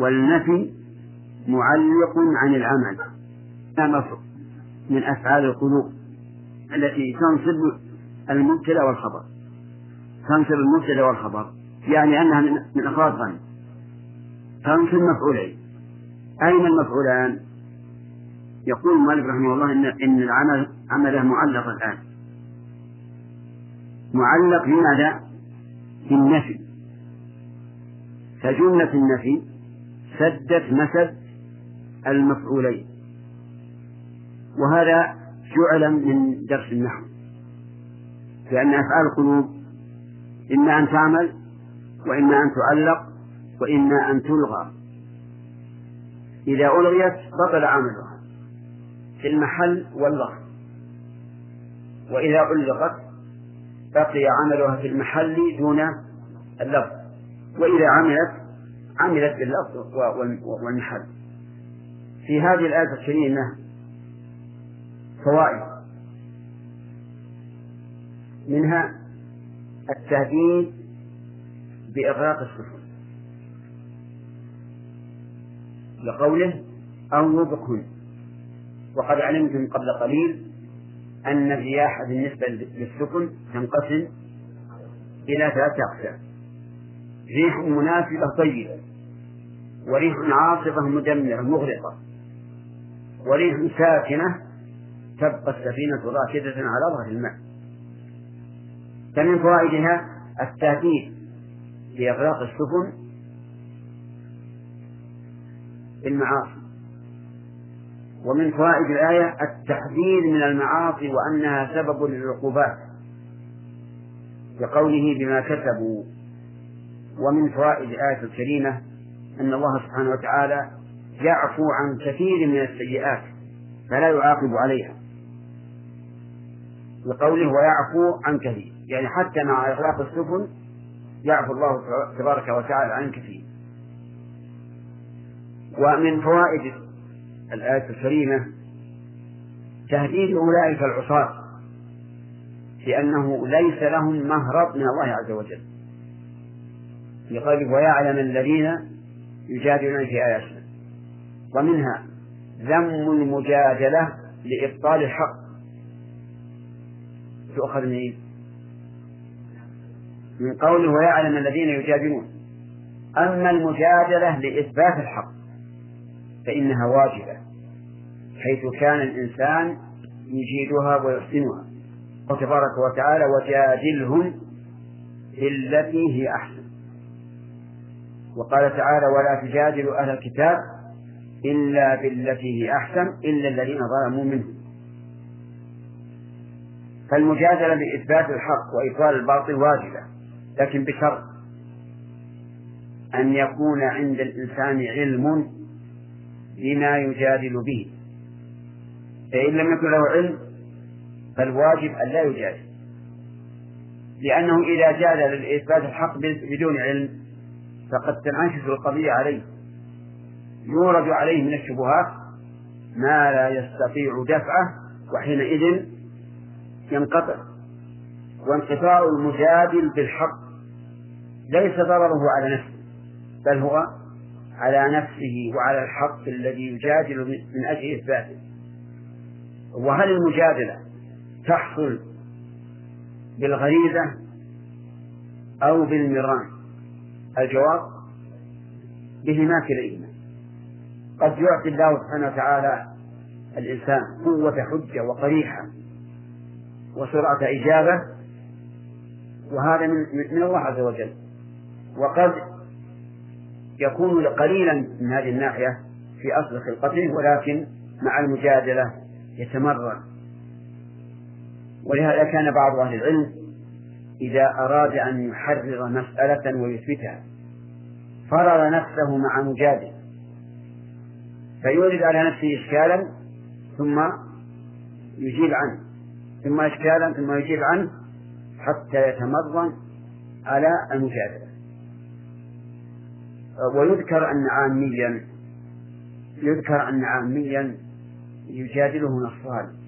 والنفي معلق عن العمل. من أفعال القلوب التي تنصب المبتدأ والخبر. تنصب المبتدأ والخبر. يعني أنها من أفراد غني. تنصب مفعولين. أين المفعولان؟ يقول مالك رحمه الله إن إن العمل عمله معلق الآن. معلق بماذا؟ بالنفي فجملة النفي سدت مسد المفعولين. وهذا جعل من درس النحو. لأن أفعال القلوب إما أن تعمل وإما أن تعلق وإما أن تلغى. إذا ألغيت بطل عملها في المحل واللفظ وإذا علقت بقي عملها في المحل دون اللفظ وإذا عملت عملت باللفظ والمحل. في هذه الآية الكريمة فوائد. منها التهديد بإغراق السفن. لقوله أو يبقهن وقد علمتم قبل قليل أن الرياح بالنسبة للسفن تنقسم إلى ثلاثة أقسام. ريح مناسبة طيبة وريح عاصفة مدمرة مغرقة وريح ساكنة تبقى السفينة راكدة على ظهر الماء. فمن فوائدها التهديد بإغراق السفن بالمعاصي ومن فوائد الآية التحذير من المعاصي وأنها سبب للعقوبات كقوله بما كسبوا. ومن فوائد الآية الكريمة أن الله سبحانه وتعالى يعفو عن كثير من السيئات فلا يعاقب عليها. لقوله ويعفو عن كثير. يعني حتى مع إغلاق السفن يعفو الله تبارك وتعالى عن كثير. ومن فوائد الآية الكريمة تهديد أولئك العصاة لأنه ليس لهم مهرب من الله عز وجل. لقوله ويعلم الذين يجادلون في آياتنا. ومنها ذم المجادلة لإبطال الحق. تؤخذ من من قوله ويعلم الذين يجادلون. أما المجادلة لإثبات الحق فإنها واجبة حيث كان الإنسان يجيدها ويحسنها. قال تبارك وتعالى وجادلهم بالتي هي أحسن. وقال تعالى ولا تجادلوا أهل الكتاب إلا بالتي هي أحسن إلا الذين ظلموا منهم. فالمجادلة لإثبات الحق وإبطال الباطل واجبة لكن بشرط أن يكون عند الإنسان علم بما يجادل به. فإن لم يكن له علم فالواجب أن لا يجادل. لأنه إذا جادل لإثبات الحق بدون علم فقد تنعكس القضية عليه. يورد عليه من الشبهات ما لا يستطيع دفعه وحينئذ ينقطع. وانقطاع المجادل بالحق ليس ضرره على نفسه بل هو على نفسه وعلى الحق الذي يجادل من أجل إثباته. وهل المجادلة تحصل بالغريزة أو بالمران؟ الجواب بهما كليهما. قد يعطي الله سبحانه وتعالى الإنسان قوة حجة وقريحة وسرعة إجابة وهذا من الله عز وجل. وقد يكون قليلا من هذه الناحية في أصل خلقته ولكن مع المجادلة يتمرن. ولهذا كان بعض أهل العلم إذا أراد أن يحرر مسألة ويثبتها فرر نفسه مع مجادل. فيورد على نفسه إشكالا ثم يجيب عنه. ثم إشكالا ثم يجيب عنه حتى يتمرن على المجادلة. ويذكر أن عاميا يذكر أن عاميا يجادله نصراني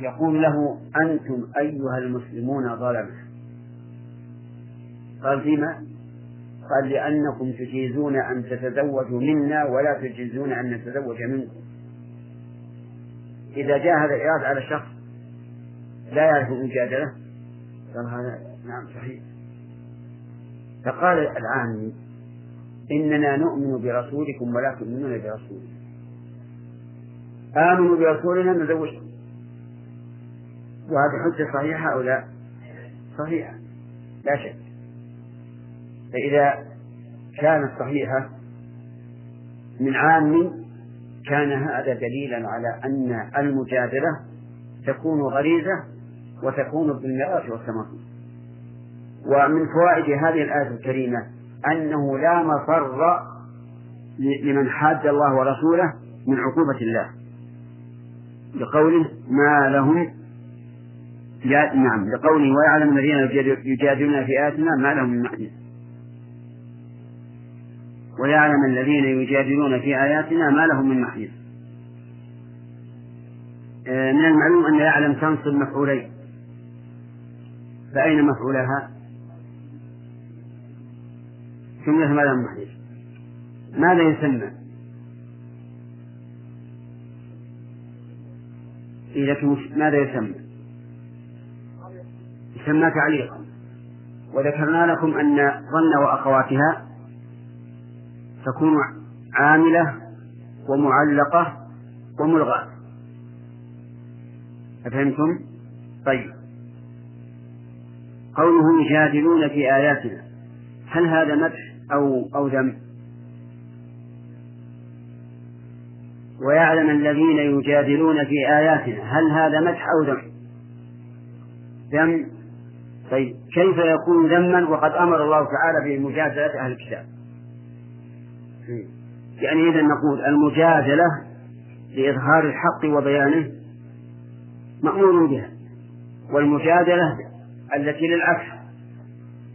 يقول له أنتم أيها المسلمون ظلمة. قال فيما قال لأنكم تجيزون أن تتزوجوا منا ولا تجيزون أن نتزوج منكم. إذا جاء هذا الإيراد على شخص لا يعرف المجادلة قال هذا نعم صحيح. فقال العامي إننا نؤمن برسولكم ولا تؤمنون برسولنا. آمنوا برسولنا نزوج. وهذه حجة صحيحة أو لا؟ صحيحة. لا شك. فإذا كانت صحيحة من عام كان هذا دليلا على أن المجادلة تكون غريزة وتكون بالمرأة والتماثل ومن فوائد هذه الآية الكريمة أنه لا مفر لمن حاد الله ورسوله من عقوبة الله. لقوله ما لهم نعم لقوله ويعلم الذين يجادلون في آياتنا ما لهم من محدث ويعلم الذين يجادلون في آياتنا ما لهم من محيص آه، من المعلوم أن يعلم تنصب مفعولين فأين مفعولها؟ جملة ما لهم محيص ماذا يسمى؟ إذا ماذا يسمى؟ يسمى تعليقا وذكرنا لكم أن ظن وأخواتها تكون عاملة ومعلقة وملغاة أفهمتم؟ طيب قوله يجادلون في آياتنا هل هذا مدح أو أو ذم؟ ويعلم الذين يجادلون في آياتنا هل هذا مدح أو ذم؟ ذم طيب كيف يكون ذما وقد أمر الله تعالى بمجادلة أهل الكتاب؟ يعني إذا نقول المجادلة لإظهار الحق وبيانه مأمور بها والمجادلة التي للعكس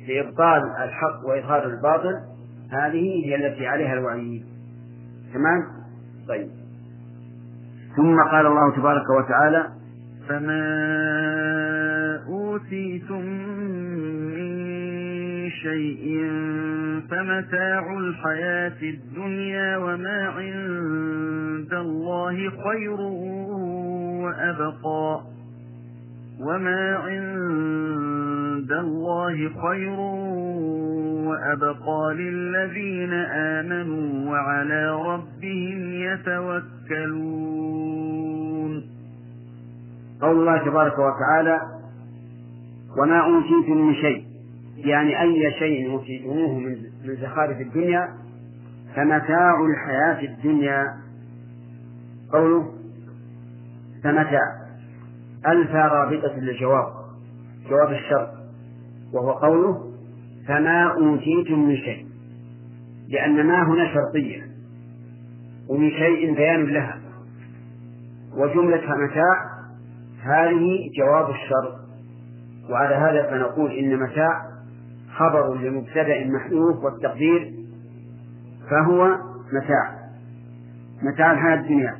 لإبطال الحق وإظهار الباطل هذه هي التي عليها الوعيد تمام؟ طيب ثم قال الله تبارك وتعالى فما أوتيتم شيء فمتاع الحياة الدنيا وما عند الله خير وأبقى. وما عند الله خير وأبقى للذين آمنوا وعلى ربهم يتوكلون. قول الله تبارك وتعالى وما أوتيتم من شيء يعني أي شيء يوتيتموه من زخارف الدنيا فمتاع الحياة الدنيا. قوله فمتاع ألفى رابطة للجواب جواب الشرط وهو قوله فما أوتيتم من شيء لأن ما هنا شرطية ومن شيء بيان لها. وجملة متاع هذه جواب الشرط. وعلى هذا فنقول إن متاع خبر لمبتدأ محذوف والتقدير فهو متاع متاع الحياة الدنيا.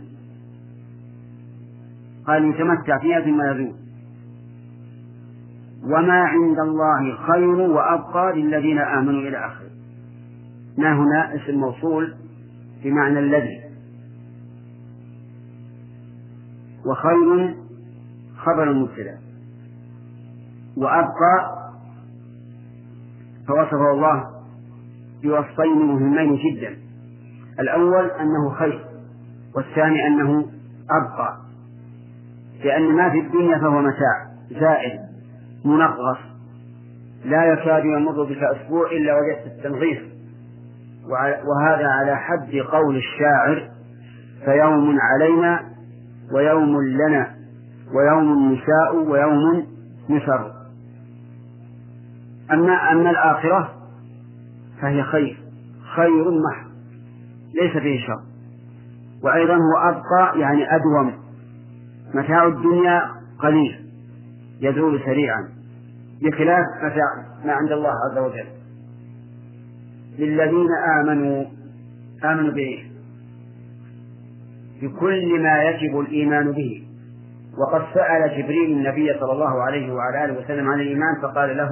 قال يتمتع فيها ثم يذوق وما عند الله خير وأبقى للذين آمنوا إلى آخره. ما هنا اسم موصول بمعنى الذي. وخير خبر المبتدأ. وأبقى فوصفه الله بوصفين مهمين جدا. الأول أنه خير والثاني أنه أبقى. لأن ما في الدنيا فهو متاع زائد منغص. لا يكاد يمر بك أسبوع إلا وجدت التنغيص. وهذا على حد قول الشاعر فيوم علينا ويوم لنا ويوم نساء ويوم نسر أما أما الآخرة فهي خير خير محض ليس فيه شر. وأيضا هو أبقى يعني أدوم. متاع الدنيا قليل يزول سريعا. بخلاف متاع ما عند الله عز وجل. للذين آمنوا آمنوا به. بكل ما يجب الإيمان به. وقد سأل جبريل النبي صلى الله عليه وعلى آله وسلم عن الإيمان فقال له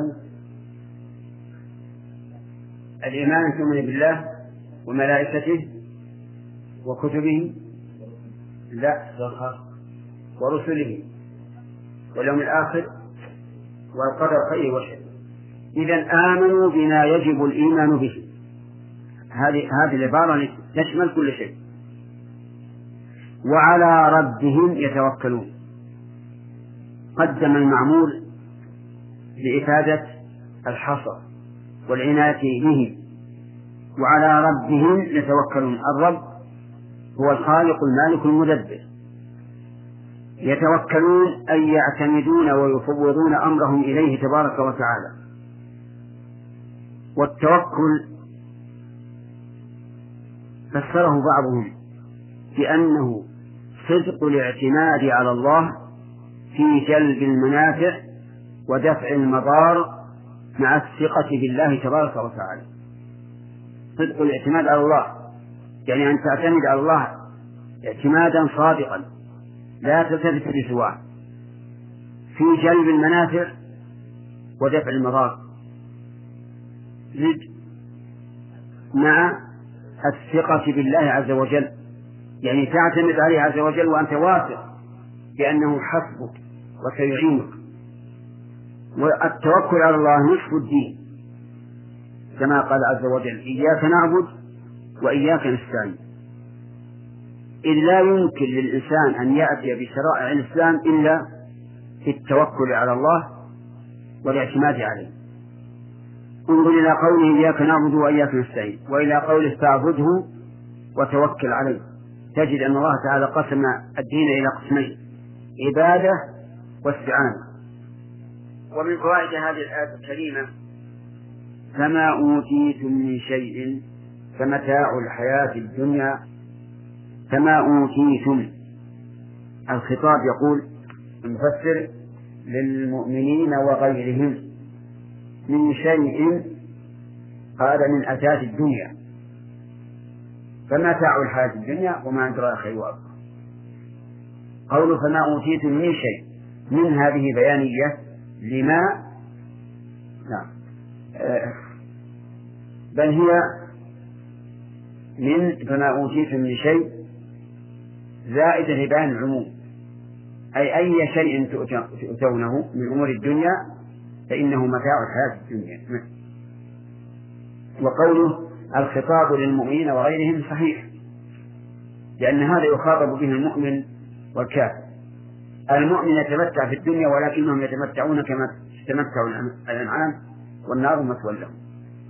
الإيمان تؤمن بالله وملائكته وكتبه لا ورسله واليوم الآخر والقدر خير وشر. إذا آمنوا بما يجب الإيمان به. هذه هذه العبارة تشمل كل شيء. وعلى ربهم يتوكلون. قدم المعمول لإفادة الحصر. والعناية به وعلى ربهم يتوكلون. الرب هو الخالق المالك المدبر. يتوكلون أي يعتمدون ويفوضون أمرهم إليه تبارك وتعالى. والتوكل فسره بعضهم بأنه صدق الاعتماد على الله في جلب المنافع ودفع المضار مع الثقة بالله تبارك وتعالى. صدق الاعتماد على الله. يعني أن تعتمد على الله اعتمادا صادقا. لا تلتفت لسواه. في جلب المنافع ودفع المضار. زد مع الثقة بالله عز وجل. يعني تعتمد عليه عز وجل وأنت واثق بأنه حسبك وسيعينك. والتوكل على الله نصف الدين. كما قال عز وجل إياك نعبد وإياك نستعين. إذ لا يمكن للإنسان أن يأتي بشرائع الإسلام إلا في التوكل على الله والاعتماد عليه. انظر إلى قوله إياك نعبد وإياك نستعين وإلى قوله فاعبده وتوكل عليه. تجد أن الله تعالى قسم الدين إلى قسمين عبادة واستعانة. ومن فوائد هذه الآية الكريمة فما أوتيتم من شيء فمتاع الحياة الدنيا فما أوتيتم. الخطاب يقول المفسر للمؤمنين وغيرهم من شيء قال من أساس الدنيا. فمتاع الحياة الدنيا وما الله خير وأبقى. قوله فما أوتيتم من شيء من هذه بيانية لما؟ نعم. آه، بل هي من فما أوتيتم من شيء زائدة لبيان العموم. أي أي شيء تؤتونه من أمور الدنيا فإنه متاع الحياة الدنيا. وقوله الخطاب للمؤمنين وغيرهم صحيح لأن هذا يخاطب به المؤمن والكافر. المؤمن يتمتع في الدنيا ولكنهم يتمتعون كما تتمتع الأنعام والنار مثوى لهم.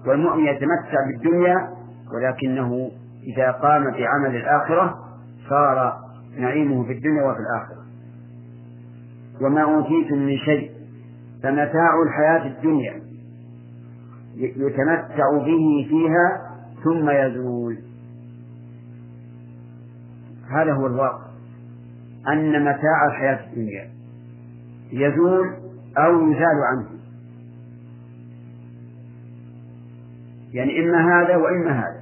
والمؤمن يتمتع بالدنيا ولكنه إذا قام بعمل الآخرة صار نعيمه في الدنيا وفي الآخرة. وما أوتيتم من شيء فمتاع الحياة الدنيا يتمتع به فيها ثم يزول. هذا هو الواقع. أن متاع الحياة الدنيا يزول أو يزال عنه. يعني إما هذا وإما هذا.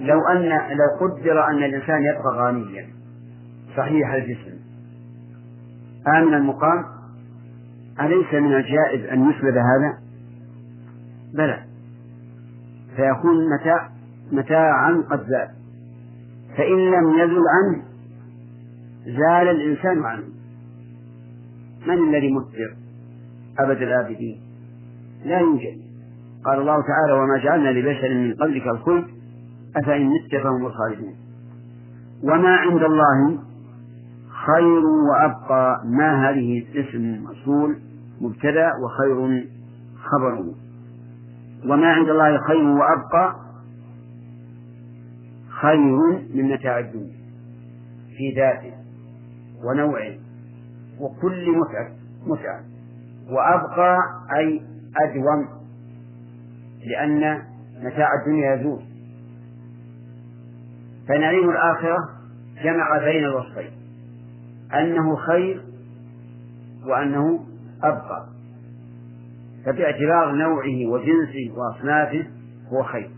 لو أن لو قدر أن الإنسان يبقى غنيا صحيح الجسم. آمن المقام أليس من الجائز أن يسلب هذا؟ بلى. فيكون متاع متاعا قد زال. فإن لم يزل عنه زال الإنسان عنه من الذي مصدر أبد الآبدين. لا يوجد. قال الله تعالى وما جعلنا لبشر من قبلك الخلد أفإن مت فهم الخالدون. وما عند الله خير وأبقى ما هذه اسم مصول مبتدأ وخير خبر وما عند الله خير وأبقى خير من متاع الدنيا في ذاته. ونوعه وكل متعة متعة وأبقى أي أدوم لأن متاع الدنيا يزول. فنعيم الآخرة جمع بين الوصفين أنه خير وأنه أبقى. فباعتبار نوعه وجنسه وأصنافه هو خير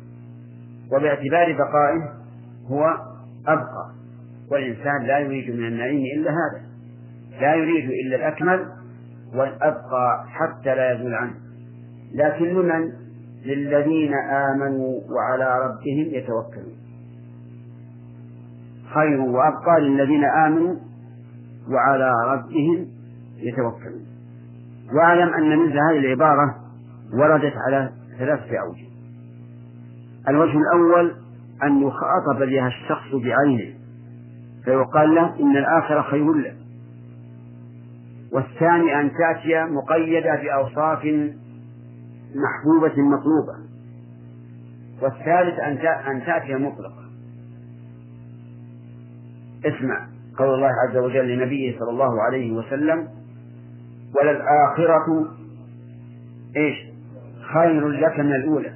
وباعتبار بقائه هو أبقى. والإنسان لا يريد من النعيم إلا هذا. لا يريد إلا الأكمل والأبقى حتى لا يزول عنه. لكن لمن؟ للذين آمنوا وعلى ربهم يتوكلون. خير وأبقى للذين آمنوا وعلى ربهم يتوكلون. واعلم أن مثل هذه العبارة وردت على ثلاثة أوجه. الوجه الأول أن يخاطب بها الشخص بعينه. فيقال له إن الآخرة خير له. والثاني أن تأتي مقيدة بأوصاف محبوبة مطلوبة. والثالث أن تأتي مطلقة. اسمع قول الله عز وجل لنبيه صلى الله عليه وسلم وللآخرة إيش؟ خير لك من الأولى.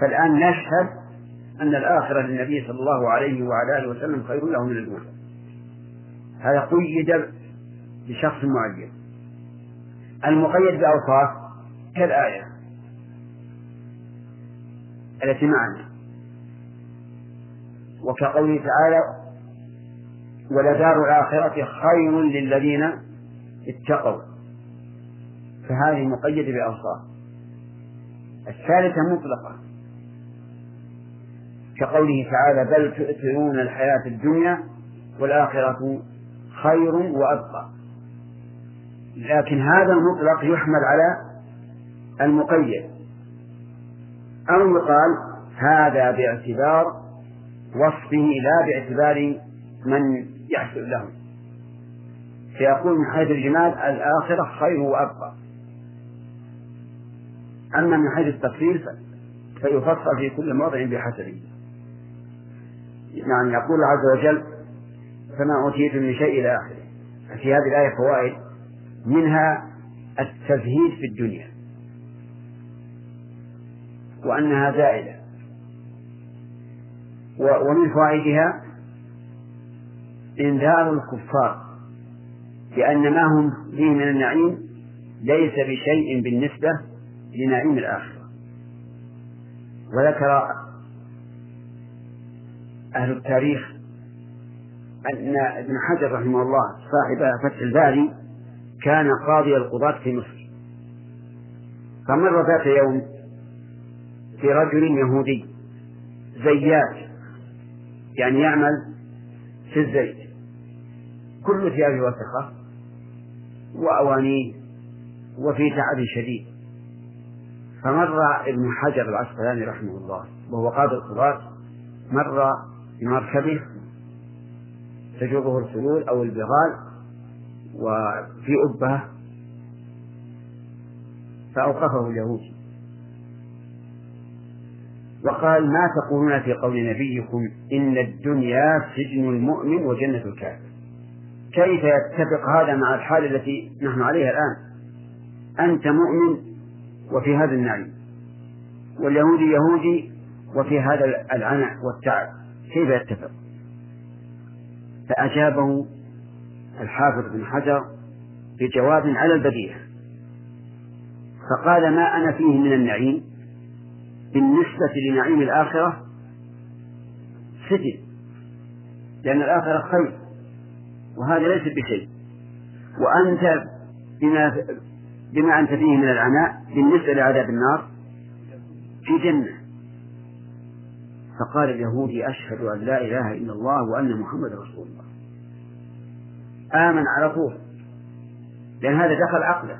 فالآن نشهد أن الآخرة للنبي صلى الله عليه وعلى آله وسلم خير له من الأولى. هذا قيد بشخص معين. المقيد بأوصاف كالآية التي معنا. وكقوله تعالى ولدار الآخرة خير للذين اتقوا. فهذه مقيدة بأوصاف. الثالثة مطلقة. كقوله تعالى بل تؤثرون الحياة الدنيا والآخرة خير وأبقى. لكن هذا المطلق يحمل على المقيد. أو يقال هذا باعتبار وصفه لا باعتبار من يحصل له. فيقول من حيث الجمال الآخرة خير وأبقى. أما من حيث التفصيل فيفصل في كل موضع بحسبه. يعني يقول عز وجل فما أوتيتم من شيء إلى آخره. في هذه الآية فوائد. منها التزهيد في الدنيا. وأنها زائدة. ومن فوائدها إنذار الكفار بأن ما هم فيه من النعيم ليس بشيء بالنسبة لنعيم الآخرة. وذكر أهل التاريخ أن ابن حجر رحمه الله صاحب فتح الباري كان قاضي القضاة في مصر. فمر ذات يوم في رجل يهودي زيات يعني يعمل في الزيت. كل ثيابه وسخة وأوانيه وفي تعب شديد. فمر ابن حجر العسقلاني رحمه الله وهو قاضي القضاة مر بمركبه تجره الخيول أو البغال وفي أبه فأوقفه اليهودي وقال ما تقولون في قول نبيكم إن الدنيا سجن المؤمن وجنة الكافر؟ كيف يتفق هذا مع الحال التي نحن عليها الآن؟ أنت مؤمن وفي هذا النعيم واليهودي يهودي وفي هذا العناء والتعب. كيف يتفق؟ فأجابه الحافظ بن حجر بجواب على البديهة فقال ما أنا فيه من النعيم؟ بالنسبة لنعيم الآخرة سجن لأن الآخرة خير وهذا ليس بشيء. وأنت بما بما أنت فيه من العناء بالنسبة لعذاب النار في جنة. فقال اليهودي أشهد أن لا إله إلا الله وأن محمد رسول الله. آمن على طول. لأن هذا دخل عقله.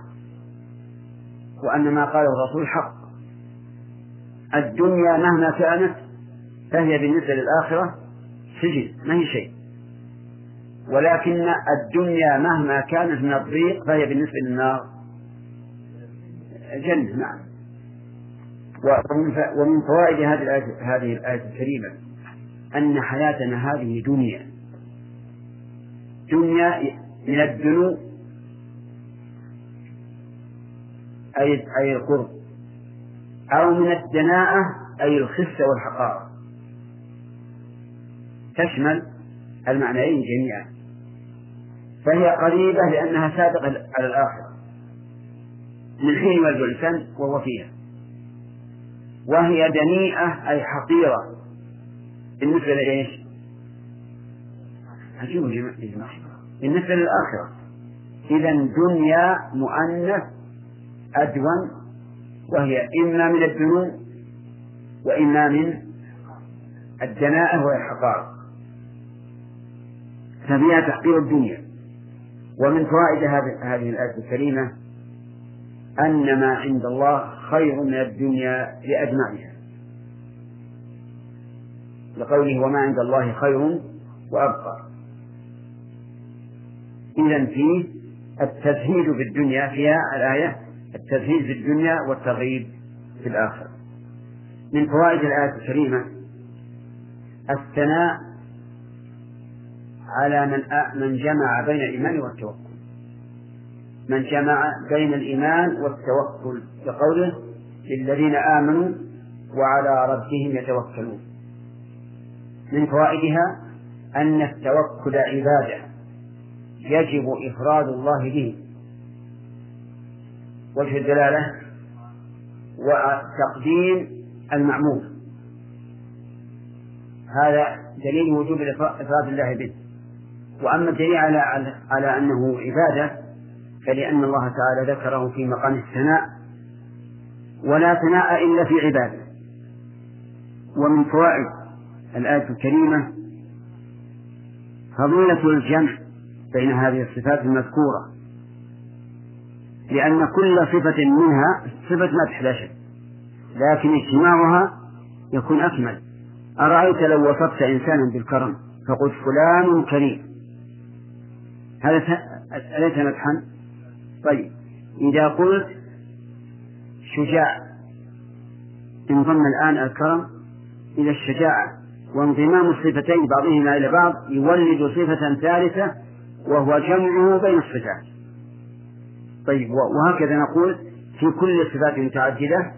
وأن ما قاله الرسول حق. الدنيا مهما كانت فهي بالنسبة للآخرة سجن ما هي شيء. ولكن الدنيا مهما كانت من الضيق فهي بالنسبة للنار. جنة نعم. ومن فوائد هذه الآية هذه الآية الكريمة أن حياتنا هذه دنيا. دنيا من الدنو أي أي القرب أو من الدناءة أي الخسة والحقارة تشمل المعنيين جميعا. فهي قريبة لأنها سابقة على الآخرة. من حين يولد الإنسان وهو فيها. وهي دنيئة أي حقيرة. بالنسبة لإيش؟ عجيب بالنسبة للآخرة. إذا دنيا مؤنث أدون وهي إما من الدنو وإما من الدناءة والحقارة ففيها تحقير الدنيا. ومن فوائد هذه الآية الكريمة أن ما عند الله خير من الدنيا لأجمعها. لقوله وما عند الله خير وأبقى. إذا فيه التزهيد في الدنيا فيها الآية التزهيد في الدنيا والترغيب في الآخرة. من فوائد الآية الكريمة الثناء على من من جمع بين الإيمان والتوكل. من جمع بين الإيمان والتوكل بقوله للذين آمنوا وعلى ربهم يتوكلون. من فوائدها أن التوكل عبادة يجب إفراد الله به. وجه الدلالة وتقديم المعمول. هذا دليل وجوب إفراد الله به. وأما الدليل على على أنه عبادة فلأن الله تعالى ذكره في مقام الثناء ولا ثناء إلا في عباده. ومن فوائد الآية الكريمة فضيلة الجمع بين هذه الصفات المذكورة لأن كل صفة منها صفة مدح لا شك لكن اجتماعها يكون أكمل. أرأيت لو وصفت إنسانا بالكرم فقلت فلان كريم. هذا أليس مدحا؟ طيب. إذا قلت شجاع انضم الآن الكرم إلى الشجاعة وانضمام الصفتين بعضهما إلى بعض يولد صفة ثالثة وهو جمعه بين الصفات. طيب وهكذا نقول في كل الصفات المتعددة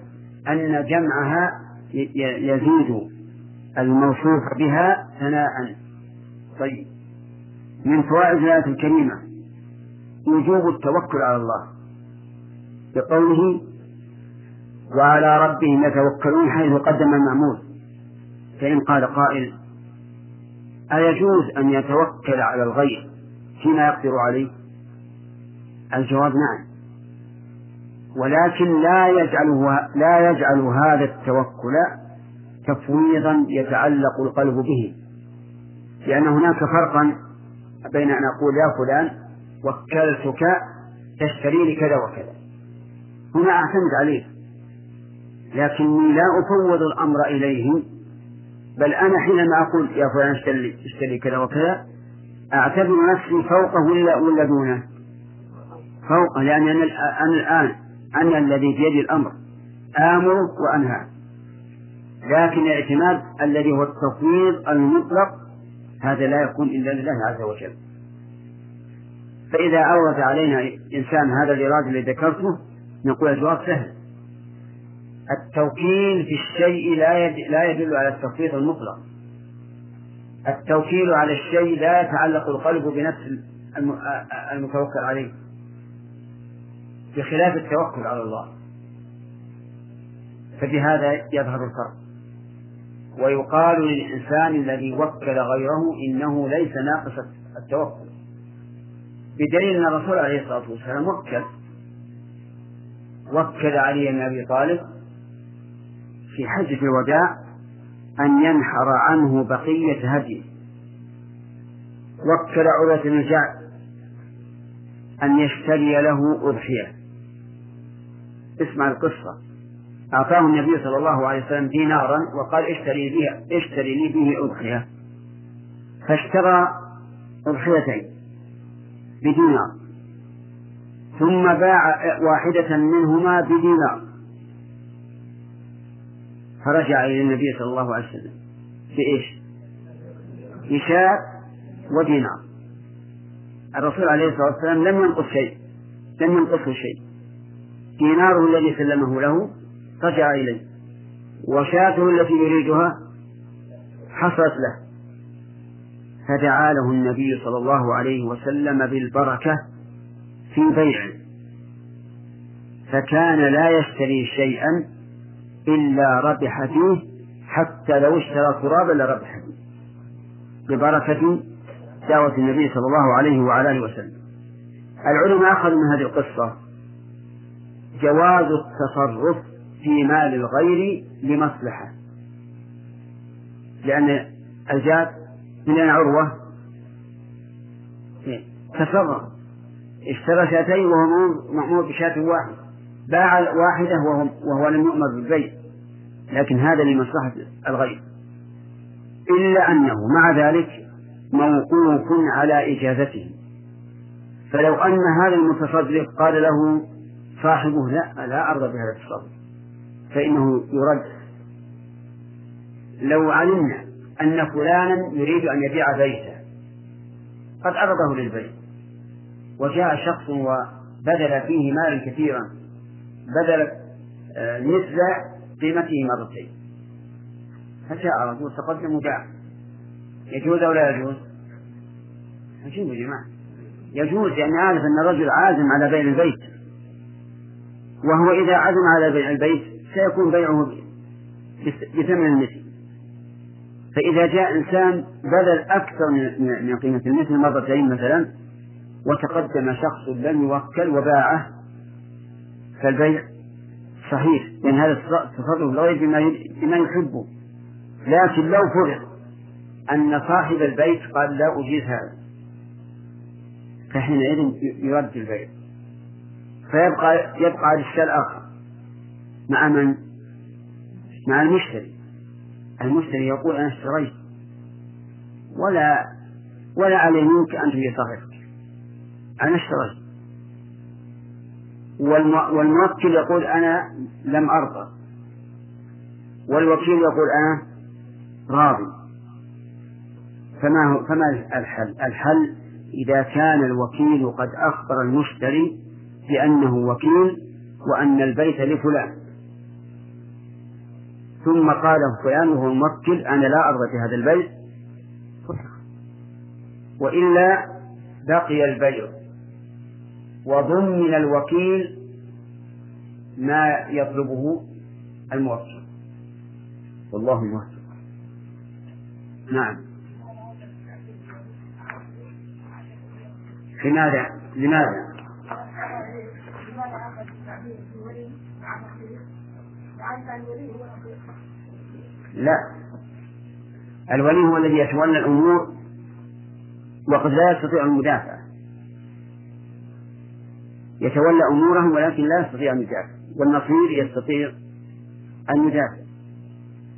أن جمعها يزيد الموصوف بها ثناء. طيب. من فوائد الآية الكريمة وجوب التوكل على الله. بقوله وعلى ربهم يتوكلون حيث قدم المعمول فإن قال قائل أيجوز أن يتوكل على الغير فيما يقدر عليه؟ الجواب نعم. ولكن لا يجعله لا يجعل هذا التوكل تفويضا يتعلق القلب به. لأن هناك فرقا بين أن أقول يا فلان وكلتك تشتري لي كذا وكذا. هنا أعتمد عليه. لكني لا أفوض الأمر إليه. بل أنا حينما أقول يا فلان اشتري, اشتري كذا وكذا أعتبر نفسي فوقه ولا ولا دونه؟ فوقه لأن أنا الآن أنا الذي بيدي الأمر. آمر وأنهى. لكن الاعتماد الذي هو التفويض المطلق هذا لا يكون إلا لله عز وجل. فإذا أورد علينا إنسان هذا الإرادة الذي ذكرته نقول الجواب سهل. التوكيل في الشيء لا لا يدل على التفويض المطلق. التوكيل على الشيء لا يتعلق القلب بنفس المتوكل عليه. بخلاف التوكل على الله. فبهذا يظهر الفرق. ويقال للإنسان الذي وكل غيره إنه ليس ناقص التوكل. بدليل أن الرسول عليه الصلاة والسلام وكل وكل علي بن أبي طالب في حجة الوداع أن ينحر عنه بقية هديه وكل عروة بن أن يشتري له أضحية. اسمع القصة. أعطاه النبي صلى الله عليه وسلم دينارا وقال اشتري به اشتري لي به أضحية. فاشترى أضحيتين. بدينار. ثم باع واحدة منهما بدينار. فرجع إلى النبي صلى الله عليه وسلم بإيش؟ بشاة ودينار. الرسول عليه الصلاة والسلام لم ينقص شيء لم ينقصه شيء. ديناره الذي سلمه له رجع إليه. وشاته التي يريدها حصلت له. فدعا له النبي صلى الله عليه وسلم بالبركة في بيعه. فكان لا يشتري شيئا إلا ربح فيه حتى لو اشترى ترابا لربح. فيه ببركة دعوة النبي صلى الله عليه وعلى آله وسلم. العلماء أخذوا من هذه القصة. جواز التصرف في مال الغير لمصلحة. لأن الجاد من عروة تصرف. اشترى شاتين وهو مأمور بشاة واحد. باع واحدة وهو, وهو لم يؤمر بالبيع. لكن هذا لمصلحة الغير. إلا أنه مع ذلك موقوف على إجازته. فلو أن هذا المتصرف قال له صاحبه لا لا أرضى بهذا التصرف. فإنه يرد. لو علمنا أن فلانا يريد أن يبيع بيته. قد عرضه للبيع وجاء شخص وبذل فيه مالا كثيرا. بذل آه، مثل قيمته مرتين. فجاء رجل تقدم وباع. يجوز أو لا يجوز؟ يجوز يا جماعة. يجوز لأن عارف أن الرجل عازم على بيع البيت. وهو إذا عزم على بيع البيت سيكون بيعه بثمن المثل. فإذا جاء إنسان بذل أكثر من قيمة المثل مرتين مثلا وتقدم شخص لم يوكل وباعه فالبيع صحيح. لأن هذا تصرف الغير بما يحبه. لكن لو فرض أن صاحب البيت قال لا أجيز هذا فحينئذ يرد البيع. فيبقى يبقى الشيء الآخر مع من؟ مع المشتري. المشتري يقول أنا اشتريت. ولا ولا علي منك أن تجي صاحبك. أنا اشتريت. والموكل يقول أنا لم أرضى. والوكيل يقول أنا راضي. فما هو فما الحل؟ الحل إذا كان الوكيل قد أخبر المشتري بأنه وكيل وأن البيت لفلان. ثم قال فلان وهو الموكل أنا لا أرضى في هذا البيت. وإلا بقي البيع. وضمن الوكيل ما يطلبه الموكل. والله موفق نعم. لماذا؟ لماذا؟ لا. الولي هو الذي يتولى الأمور وقد لا يستطيع المدافع. يتولى أمورهم ولكن لا يستطيع أن يدافع والنصير يستطيع أن يدافع.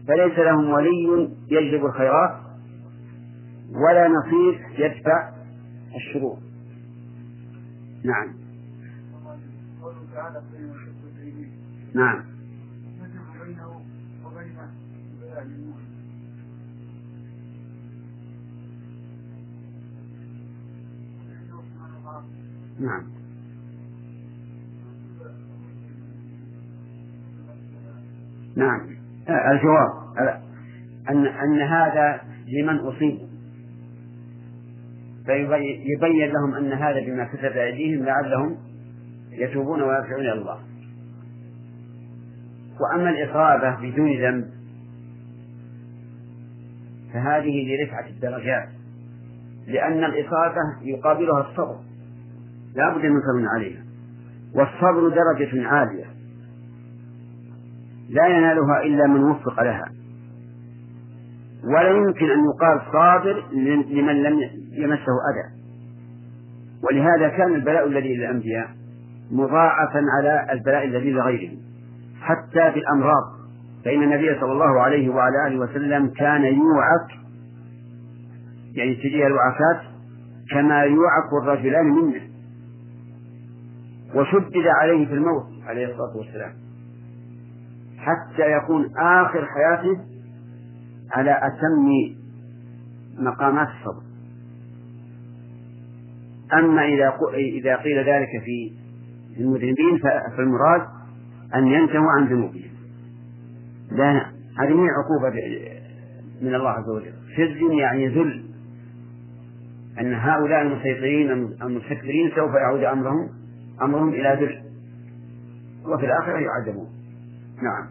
فليس لهم ولي يجلب الخيرات ولا نصير يدفع الشرور. نعم. نعم. نعم. نعم. الجواب أن أن هذا لمن أصيب. فيبين لهم أن هذا بما كتب أيديهم لعلهم يتوبون ويرجعون إلى الله. وأما الإصابة بدون ذنب فهذه لرفعة الدرجات لأن الإصابة يقابلها الصبر. لا بد من صبر عليها. والصبر درجة عالية. لا ينالها إلا من وفق لها. ولا يمكن أن يقال صابر لمن لم يمسه أذى. ولهذا كان البلاء الذي للأنبياء مضاعفا على البلاء الذي لغيرهم حتى في الأمراض فإن النبي صلى الله عليه وعلى آله وسلم كان يوعك. يعني تجيه الوعكات كما يوعك الرجلان منه. وشدد عليه في الموت عليه الصلاة والسلام. حتى يكون آخر حياته على أتم مقامات الصبر. أما إذا إذا قيل ذلك في المذنبين فالمراد أن ينتهوا عن ذنوبهم. لا هذه من عقوبة من الله عز وجل. خزي يعني ذل. أن هؤلاء المسيطرين المستكبرين سوف يعود أمرهم أمرهم إلى ذل. وفي الآخرة يعذبون نعم.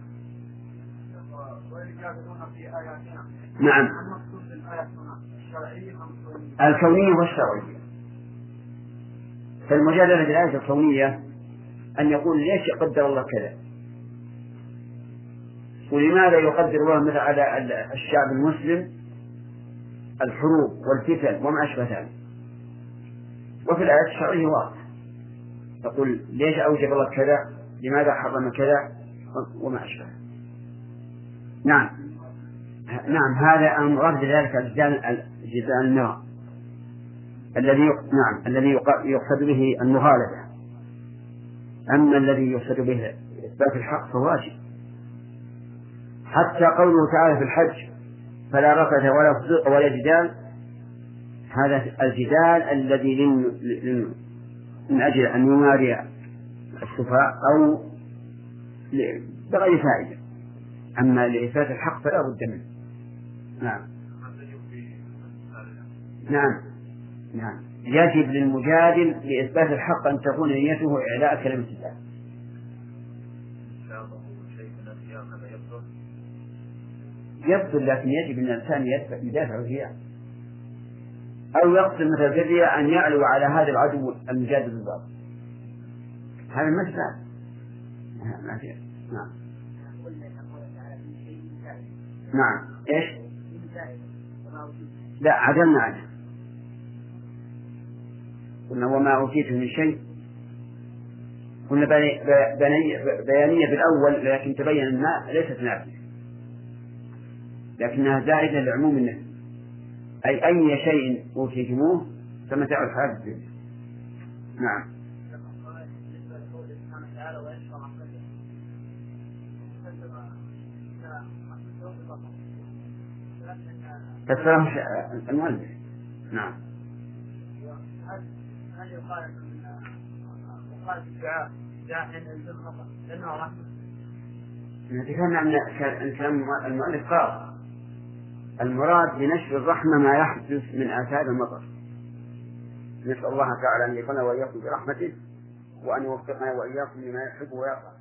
نعم. الكونية والشرعية فالمجادلة بالآية الكونية أن يقول ليش قدر الله كذا؟ ولماذا يقدر الله مثل على الشعب المسلم الحروب والفتن وما أشبه ذلك؟ وفي الآيات الشرعية واضح. تقول ليش أوجب الله كذا؟ لماذا حرم كذا؟ وما أشبه. نعم. نعم هذا المراد بذلك الجدال الجدال النار. الذي نعم الذي يقصد به المغالبة. أما الذي يقصد به إثبات الحق فواجب حتى قوله تعالى في الحج فلا رفث ولا فسوق ولا جدال هذا الجدال الذي من أجل أن يماري السفهاء أو بغير فائدة. أما لإثبات الحق فلا بد منه. نعم. نعم. نعم. يجب للمجادل لإثبات الحق أن تكون نيته إعلاء كلمة الله. يبطل لكن يجب أن الإنسان يدافع فيها أو يقصد مثل الجزية أن يعلو على هذا العدو المجادل بالباطل هذا ما في. نعم. نعم. إيش؟ لا عدلنا عنه. قلنا وما أوتيت من شيء. قلنا بيانية بالأول لكن تبين أنها ليست نافية لكنها زائدة لعموم النفس أي أي شيء أوتيتموه فمتاع الحياة الدنيا نعم فسره المؤلف. نعم. هل يقال أن الدعاء داع لأنه رحمة. ذكرنا أن كلام المؤلف قال المراد بنشر الرحمة ما يحدث من آثار المطر. نسأل الله تعالى أن يكون وإياكم برحمته وأن يوفقنا وإياكم لما يحب ويرضى.